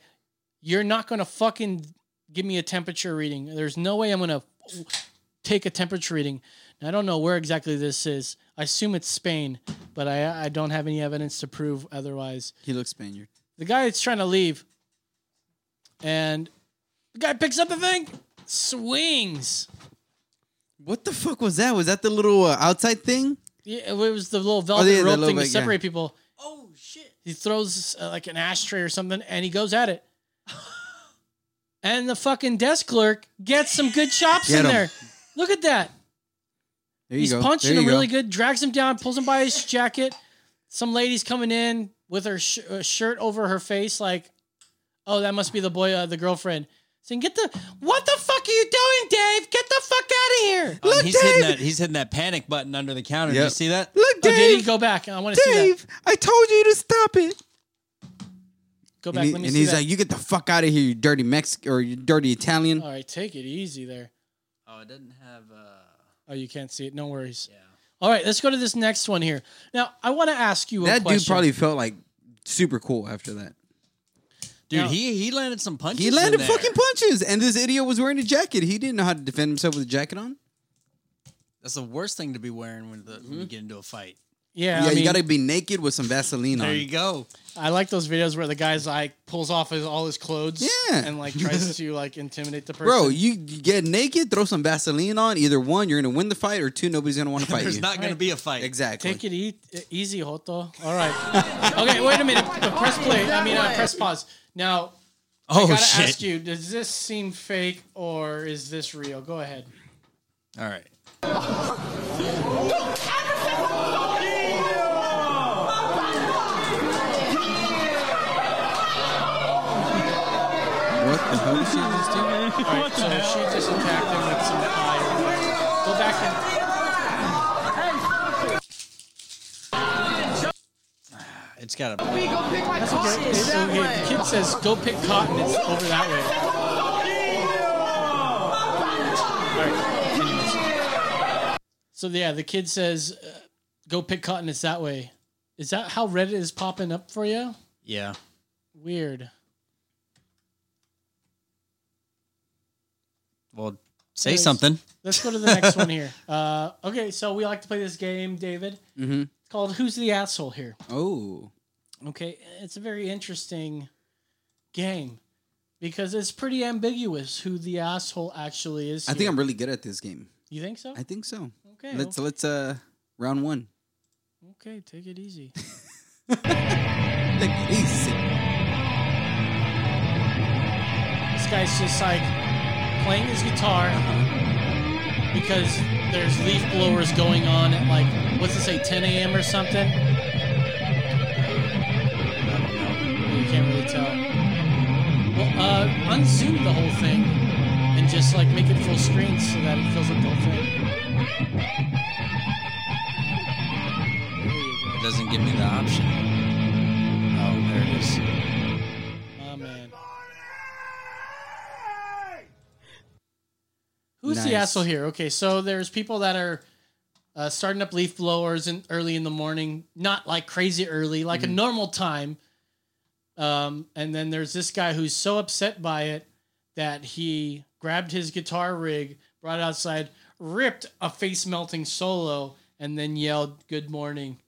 "You're not gonna fucking give me a temperature reading. There's no way I'm gonna take a temperature reading." And I don't know where exactly this is. I assume it's Spain, but I I don't have any evidence to prove otherwise. He looks Spaniard. The guy is trying to leave, and the guy picks up the thing, swings. What the fuck was that? Was that the little uh, outside thing? Yeah, it was the little velvet Oh, yeah, the rope little thing to bit, yeah. separate people. Oh shit! He throws uh, like an ashtray or something, and he goes at it. (laughs) and the fucking desk clerk gets some good chops Get in 'em. there. Look at that. There you He's go. punching There him you really good, drags him down, pulls him by his jacket. Some lady's coming in with her sh- uh, shirt over her face, like, oh, that must be the boy, uh, the girlfriend. Saying, "Get the what the fuck are you doing, Dave? Get the fuck out of here!" Oh, he's hitting that. He's hitting that panic button under the counter. Did you see that? Look, Oh, did he go back? I want to see that. Dave, I told you to stop it. Go And, back. he- let me and see he's that. like, "You get the fuck out of here, you dirty Mexican or you dirty Italian." All right, take it easy there. Oh, it doesn't have. Uh... Oh, you can't see it. No worries. Yeah. All right, let's go to this next one here. Now, I want to ask you a that question. dude probably felt like super cool after that. Dude, Now- he he landed some punches. He in landed there. fucking punches, and this idiot was wearing a jacket. He didn't know how to defend himself with a jacket on. That's the worst thing to be wearing when, the, when you get into a fight. Yeah, yeah, I you got to be naked with some Vaseline There on. There you go. I like those videos where the guy's like pulls off his, all his clothes, Yeah. and like tries (laughs) to like intimidate the person. Bro, you, you get naked, throw some Vaseline on. Either one, you're gonna win the fight, or two, nobody's gonna want to (laughs) fight There's you. There's not going to be a fight. exactly. Take it e- easy, Hoto. All right. (laughs) okay, wait a minute. Press play. I mean, uh, press pause. Now, I Oh, gotta shit. ask you: Does this seem fake or is this real? Go ahead. All right. What the hell did she just do? All right, so she just attacked him with some fire. Go back and It's got a. We go pick my That's okay. It's okay. The kid says, "Go pick cotton." It's over that way. All right. So yeah, the kid says, uh, "Go pick cotton." It's that way. Is that how Reddit is popping up for you? Yeah. Weird. Well, say Anyways, something. Let's go to the next one here. (laughs) Uh, okay, so we like to play this game, David. Mm-hmm. It's called "Who's the Asshole?" Here. Oh, Okay, it's a very interesting game because it's pretty ambiguous who the asshole actually is. I think. I'm really good at this game. You think so? I think so. Okay, Let's let's uh round one. Okay, take it easy. (laughs) Take it easy. This guy's just like playing his guitar because there's leaf blowers going on at like what's it say 10 a.m. or something. Know. You can't really tell. Well, uh, unzoom the whole thing and just like make it full screen so that it fills up the whole thing. It doesn't give me the option. Oh, there it is. Oh man. Who's the Nice. asshole here? Okay, so there's people that are uh, starting up leaf blowers in, early in the morning, not like crazy early, like a Mhm. normal time. Um, and then there's this guy who's so upset by it that he grabbed his guitar rig, brought it outside, ripped a face melting solo, and then yelled "Good morning."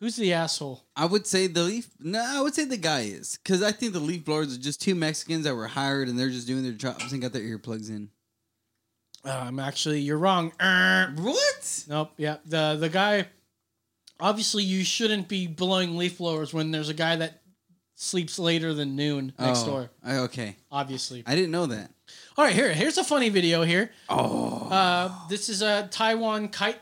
Who's the asshole? I would say the leaf. No, I would say the guy is because I think the leaf blowers are just two Mexicans that were hired and they're just doing their jobs and got their earplugs in. Um, actually, you're wrong. Er, what? Nope. Yeah. The the guy. Obviously, you shouldn't be blowing leaf blowers when there's a guy that sleeps later than noon next Oh, door. Okay. Obviously. I didn't know that. All right. Here, here's a funny video. Here. Oh. Uh, this is a Taiwan kite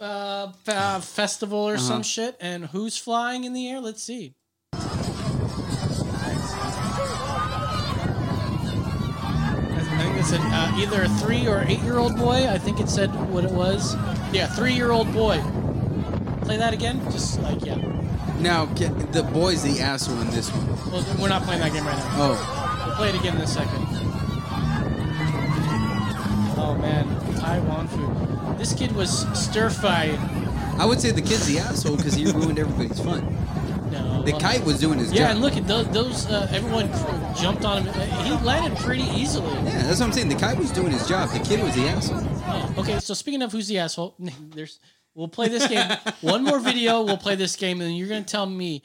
uh, uh, festival or Uh-huh. some shit, and who's flying in the air? Let's see. I think it said uh, either a three or eight year old boy. I think it said what it was. Yeah, three year old boy. Play that again. Just like yeah. Now get, the boy's the asshole in this one. Well, we're not playing that game right now. Oh. We'll play it again in a second. Oh man, Taiwan food. This kid was stir fried. I would say the kid's the asshole because he (laughs) ruined everybody's fun. No, The well- kite was doing his Yeah, job. Yeah, and look at those. those uh, everyone jumped on him. Uh, He landed pretty easily. Yeah, that's what I'm saying. The kite was doing his job. The kid was the asshole. Oh, okay, so speaking of who's the asshole, (laughs) there's we'll play this game. (laughs) One more video, we'll play this game, and then you're gonna tell me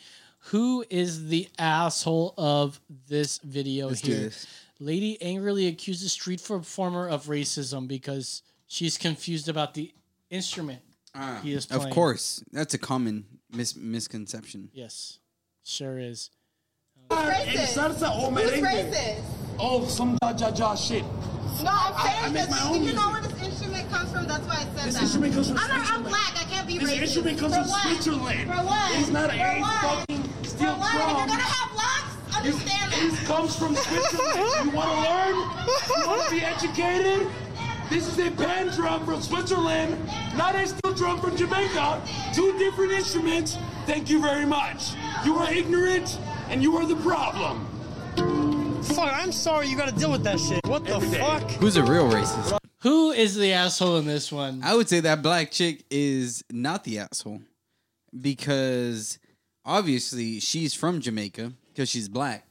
who is the asshole of this video Let's do here. this. Lady angrily accuses street performer of racism because she's confused about the instrument ah, he is playing. Of course, that's a common mis- misconception. Yes, sure is. Racist. Who's racist? Oh, some ja ja ja shit. No, I'm I- I saying make that my you know music. where this instrument comes from. That's why I said This that. instrument comes from I'm, not, I'm black. I can't be This racist. instrument comes from what? Switzerland. For what? It's not a For what? fucking steel For what? If you're gonna have locks, understand that. This comes from Switzerland. You want to learn? You want to be educated? This is a pan drum from Switzerland, not a steel drum from Jamaica. Two different instruments. Thank you very much. You are ignorant, and you are the problem. Fuck, I'm sorry you gotta deal with that shit. What the fuck? Who's a real racist? Who is the asshole in this one? I would say that black chick is not the asshole because obviously she's from Jamaica because she's black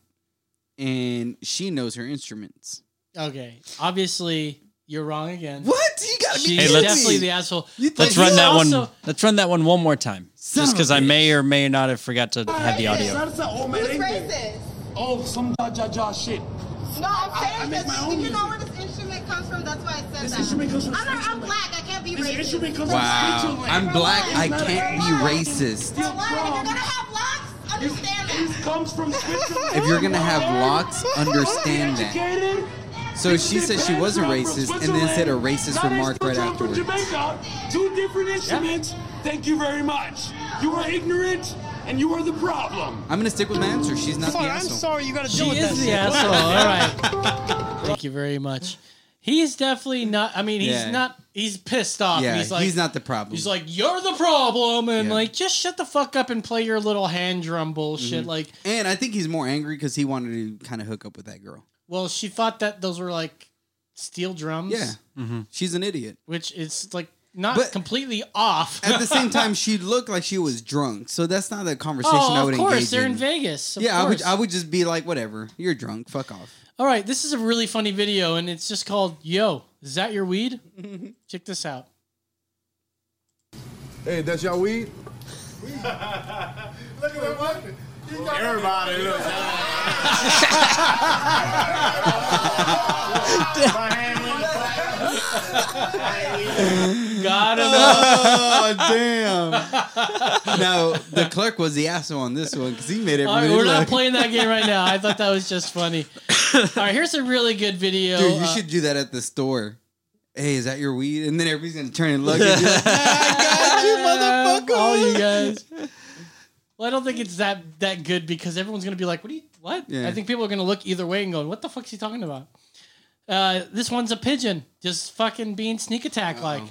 and she knows her instruments. Okay, obviously you're wrong again. What? You gotta be She's Hey, let's- definitely the asshole. Let's run he that also- one. Let's run that one one more time, Son just of a because I may or may not have forgot to have the audio. Salsa o Who's merengue? racist? Oh, some ja ja ja shit. No, I'm I- saying I make that my you, own you music. know where this comes from. That's why I said This that. instrument comes from I'm, not, I'm black. I can't be This racist. instrument comes For from. I'm black. I can't be racist. For what? If you're gonna have locks, understand that. This comes from Switzerland. If you're gonna have locks, understand that. Educated? So she said she wasn't racist and then said a racist Not remark steel right drum from afterwards. Jamaica. Two different instruments. Thank you very much. You are ignorant, and you are the problem. I'm gonna stick with my answer. She's not Fuck, the I'm asshole. sorry you gotta deal She with that is the asshole. (laughs) All right. Thank you very much. He's definitely not. I mean, he's Yeah. not. He's pissed off. Yeah, he's like, he's not the problem. He's like, you're the problem, and Yeah. like, just shut the fuck up and play your little hand drum bullshit. Mhm. Like, and I think he's more angry because he wanted to kind of hook up with that girl. well, she thought that those were like steel drums. Yeah, she's an idiot. which is like not But- completely off. At the same time, (laughs) she looked like she was drunk, so that's not the conversation oh, I would engage. of course, engage they're in, in. Vegas. Of yeah, I would. I would just be like, whatever. You're drunk. Fuck off. All right, this is a really funny video, and it's just called "Yo, is that your weed?" (laughs) Check this out. Hey, that's y'all weed? (laughs) Look at that what? Everybody look. (laughs) Got him. Oh damn! now the clerk was the asshole on this one because he made it. All right, really we're not look- playing that game right now. I thought that was just funny. All right, here's a really good video. Dude, you Uh, should do that at the store. Hey, is that your weed? And then everybody's gonna turn and look at you. Like, I got you, (laughs) motherfucker. all you guys. Well, I don't think it's that that good because everyone's gonna be like, "What? Do you, what?" Yeah. I think people are gonna look either way and go, "What the fuck's he talking about?" Uh, this one's a pigeon, just fucking being sneak attack like.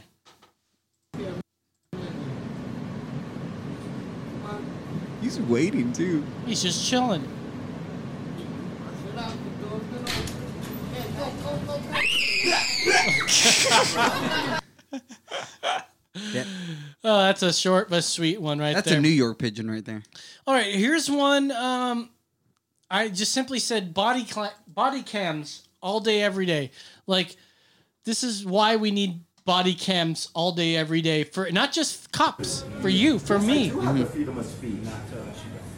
He's waiting too. He's just chilling. Yeah. (laughs) Oh, that's a short but sweet one right there. That's there. a New York pigeon right there. All right, here's one. Um, I just simply said body cla- body cams all day, every day. Like this is why we need body cams all day, every day for not just cops, for you, for me. I do have the freedom of speech.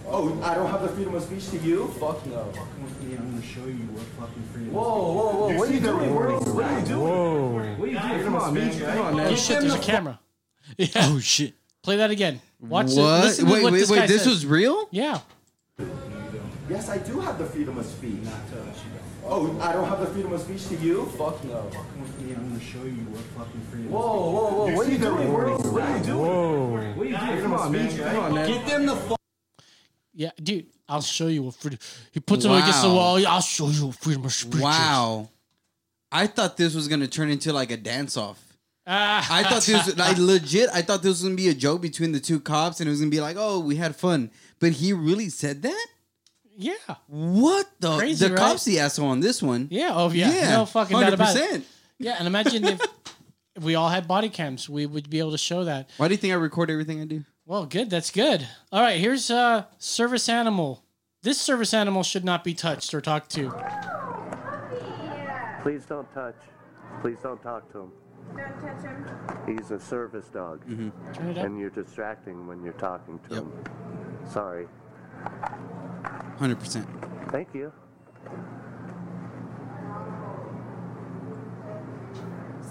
Oh, I don't have the freedom of speech to you? Fuck no. Fucking with me, I'm gonna show you what fucking freedom. Whoa, whoa, whoa! You What are you the doing? rewarding What are you doing? Whoa. What are you doing? Come on, man. Come on, man. Oh shit! There's a camera. (laughs) Yeah. Oh shit! Play that again. Watch it. What? Listen Wait, what wait, this wait, this says. was real? Yeah. Yes, I do have the freedom of speech. Oh, I don't have the freedom of speech to you? Fuck no. Fucking with me, I'm gonna show you what fucking freedom. Is. Whoa, whoa, whoa! You What are you the doing? rewarding What are you doing? Whoa. What are you doing? Come on, man. Come on, man. Get them the fuck. Yeah, dude. I'll show you what freedom. He puts him against the Wow. wall. I'll show you what freedom of speech. Wow. I thought this was gonna turn into like a dance off. Ah. I thought this was like (laughs) legit. I thought this was gonna be a joke between the two cops, and it was gonna be like, "Oh, we had fun." But he really said that. Yeah. What the? Crazy, the right? cops the asshole on this one. Yeah. Oh yeah. Yeah, No fucking doubt about it. Yeah, and imagine if, if we all had body cams, we would be able to show that. Why do you think I record everything I do? Well, good. That's good. All right. Here's a service animal. This service animal should not be touched or talked to. Please don't touch. Please don't talk to him. Don't touch him. He's a service dog. Mm-hmm. Turn it up. And you're distracting when you're talking to him. Sorry. Hundred percent. Thank you.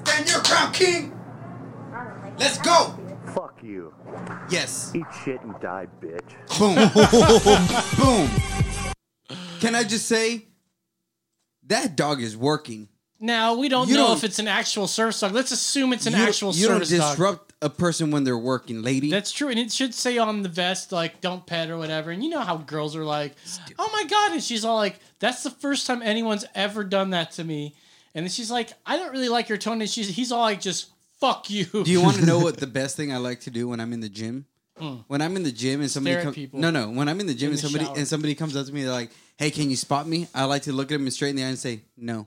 Stand your ground, King. Let's go. Fuck you. Yes. Eat shit and die, bitch. Boom. (laughs) Boom. Can I just say that dog is working? Now we don't You know don't- if it's an actual service dog. Let's assume it's an you, actual you don't service dog. disrupt a person when they're working, lady. That's true, and it should say on the vest like "Don't pet" or whatever. And you know how girls are like, "Oh my god!" And she's all like, "That's the first time anyone's ever done that to me." And then she's like, "I don't really like your tone." And she's he's all like, "Just fuck you." Do you want to know what the (laughs) best thing I like to do when I'm in the gym? Mm. When I'm in the gym and somebody comes, no, no. When I'm in the gym In and the somebody shower. and somebody comes up to me, they're like, "Hey, can you spot me?" I like to look at them straight in the eye and say, "No,"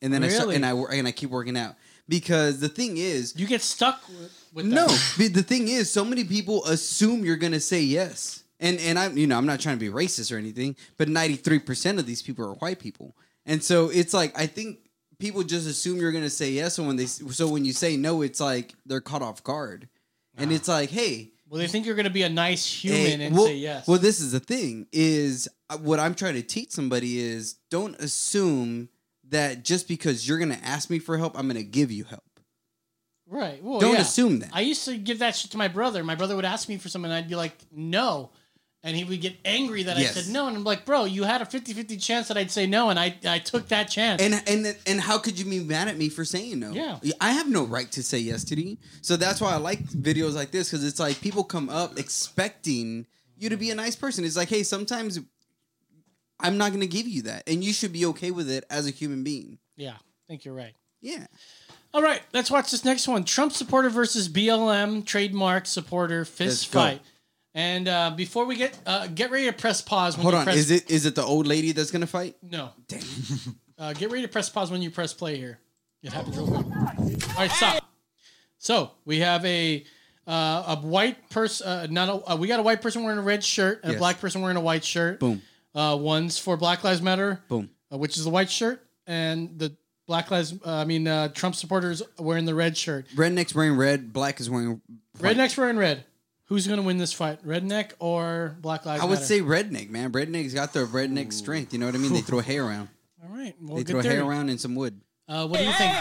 and then I start and I and I keep working out because the thing is, You get stuck with, with no. that. but The thing is, so many people assume you're gonna say yes, and and I'm you know I'm not trying to be racist or anything, but 93 percent of these people are white people, and so it's like I think people just assume you're gonna say yes, and when they so when you say no, it's like they're caught off guard, and it's like, hey. Well, they think you're going to be a nice human hey, and well, say yes. Well, this is the thing: is uh, what I'm trying to teach somebody is don't assume that just because you're gonna ask me for help, I'm gonna give you help. Right. Well, don't yeah. assume that. I used to give that shit to my brother. My brother would ask me for something, and I'd be like, "No," and he would get angry that Yes. I said no. And I'm like, "Bro, you had a 50-50 chance that I'd say no, and I I took that chance." And and and how could you be mad at me for saying no? Yeah. I have no right to say yes to you. So that's why I like videos like this because it's like people come up expecting you to be a nice person. It's like, hey, sometimes I'm not going to give you that, and you should be okay with it as a human being. yeah, I think you're right. Yeah. All right, let's watch this next one. Trump supporter versus BLM trademark supporter fist fight. And uh, before we get uh, get ready to press pause. When Hold you on, press, is it is it the old lady that's going to fight? No. Damn. (laughs) uh, get ready to press pause when you press play here. It happens real quick. All right, stop. So we have a uh, a white person. Uh, not a. Uh, we got a white person wearing a red shirt and Yes. a black person wearing a white shirt. Boom. Uh, one's for Black Lives Matter. Boom. Uh, which is the white shirt, and the Black Lives. Uh, I mean, uh, Trump supporters wearing the red shirt. Redneck's wearing red, black is wearing. white. Redneck's wearing red. Who's going to win this fight? Redneck or Black Lives I would Matter? say redneck, man. Redneck's got the redneck strength. You know what I mean? They throw hay around. All right. Well, they good throw hay theory. around and some wood. Uh, what do you think,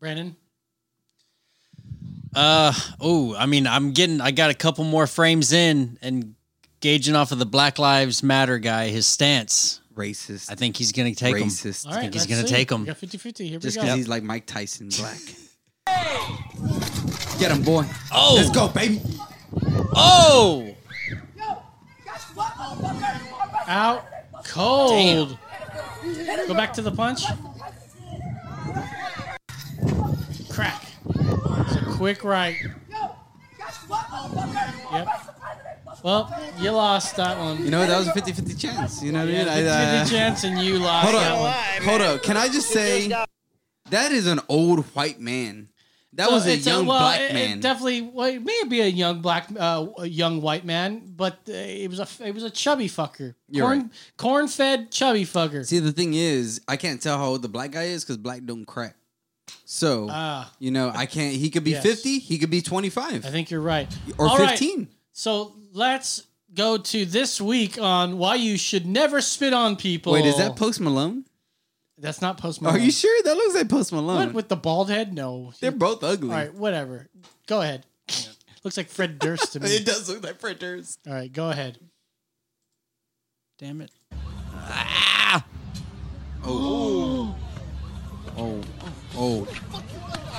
Brandon? Uh oh, I mean, I'm getting. I got a couple more frames in and gauging off of the Black Lives Matter guy, his stance. Racist. I think he's gonna take him. Racist. All I think he's gonna see. take him. We got 50-50. Here Just we because go. he's like Mike Tyson black. (laughs) Get him, boy. Oh. Let's go, baby. Oh, Out cold. Go back to the punch. Crack. It's a quick right. Yep. Well, you lost that one. You know, that was a 50 50 chance. You know what I mean? I, 50 uh, chance and you lost Hold that on. one. Hold on. Can I just say That is an old white man. That was a it's young well, black it- it man. definitely, well, it may be a young black, uh, a young white man, but uh, it was a it was a chubby fucker, You're corn right. corn fed chubby fucker. See, the thing is, I can't tell how old the black guy is because black don't crack. So, Ah. you know, I can't. He could be Yes. 50, he could be 25. I think you're right. Or All right, 15. So let's go to this week on why you should never spit on people. Wait, is that Post Malone? That's not Post Malone. Are you sure? That looks like Post Malone. What with the bald head? No, They're both ugly. All right, whatever. Go ahead. (laughs) Looks like Fred Durst to (laughs) me. It does look like Fred Durst. All right, go ahead. Damn it. Ah! Oh. (gasps) Oh. Oh.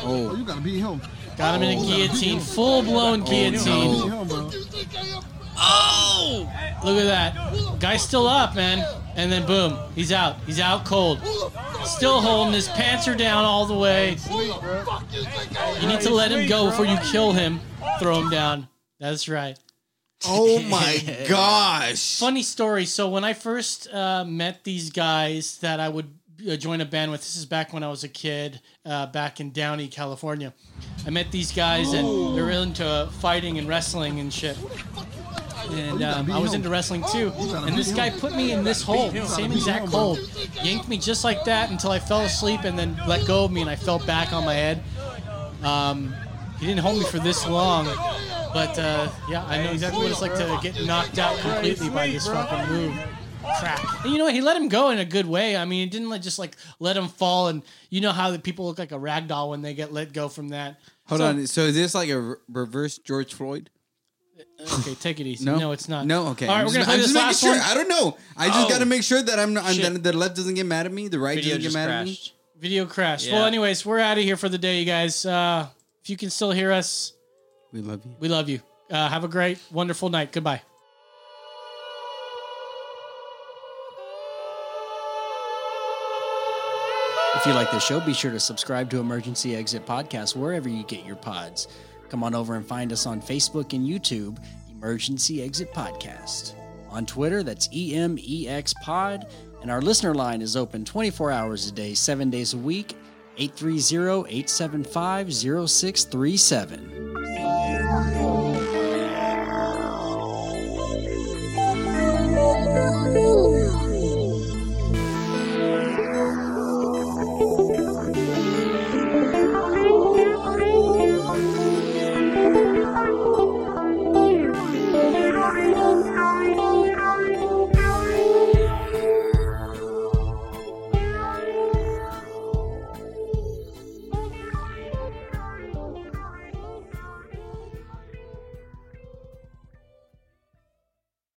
Oh. You gotta beat him. Got him in a guillotine, full blown guillotine. Oh! Look at that. Guy's still up, man. And then boom, he's out. He's out cold. Still holding his pants are down all the way. You need to let him go before you kill him. Throw him down. That's right. Oh (laughs) my gosh. Funny story. So when I first uh, met these guys that I would uh, join a band with, this is back when I was a kid, uh, back in Downey, California. I met these guys and they're into fighting and wrestling and shit. And um, I was into wrestling too. And this guy put me in this hold, same exact hold, yanked me just like that until I fell asleep and then let go of me and I fell back on my head. Um, he didn't hold me for this long, but uh, yeah, I know exactly what it's like to get knocked out completely by this fucking move. Crack. And you know what? He let him go in a good way. I mean, he didn't like, just like let him fall. And you know how the people look like a rag doll when they get let go from that. Hold So- on. So is this like a re- reverse George Floyd? Okay, take it easy. No, No, it's not. No, okay. All right, I'm we're just, gonna play I'm this just making last sure. one. I don't know. I just Oh. got to make sure that I'm, I'm Shit. that the left doesn't get mad at me, the right Video doesn't get just mad at me. crashed. Video crash. Yeah. Well, anyways, we're out of here for the day, you guys. Uh, if you can still hear us, We love you. we love you. Uh, have a great, wonderful night. Goodbye. If you like the show, be sure to subscribe to Emergency Exit Podcast wherever you get your pods. Come on over and find us on Facebook and YouTube, Emergency Exit Podcast. On Twitter, that's EMEX Pod. And our listener line is open 24 hours a day, seven days a week, 830 875 0637.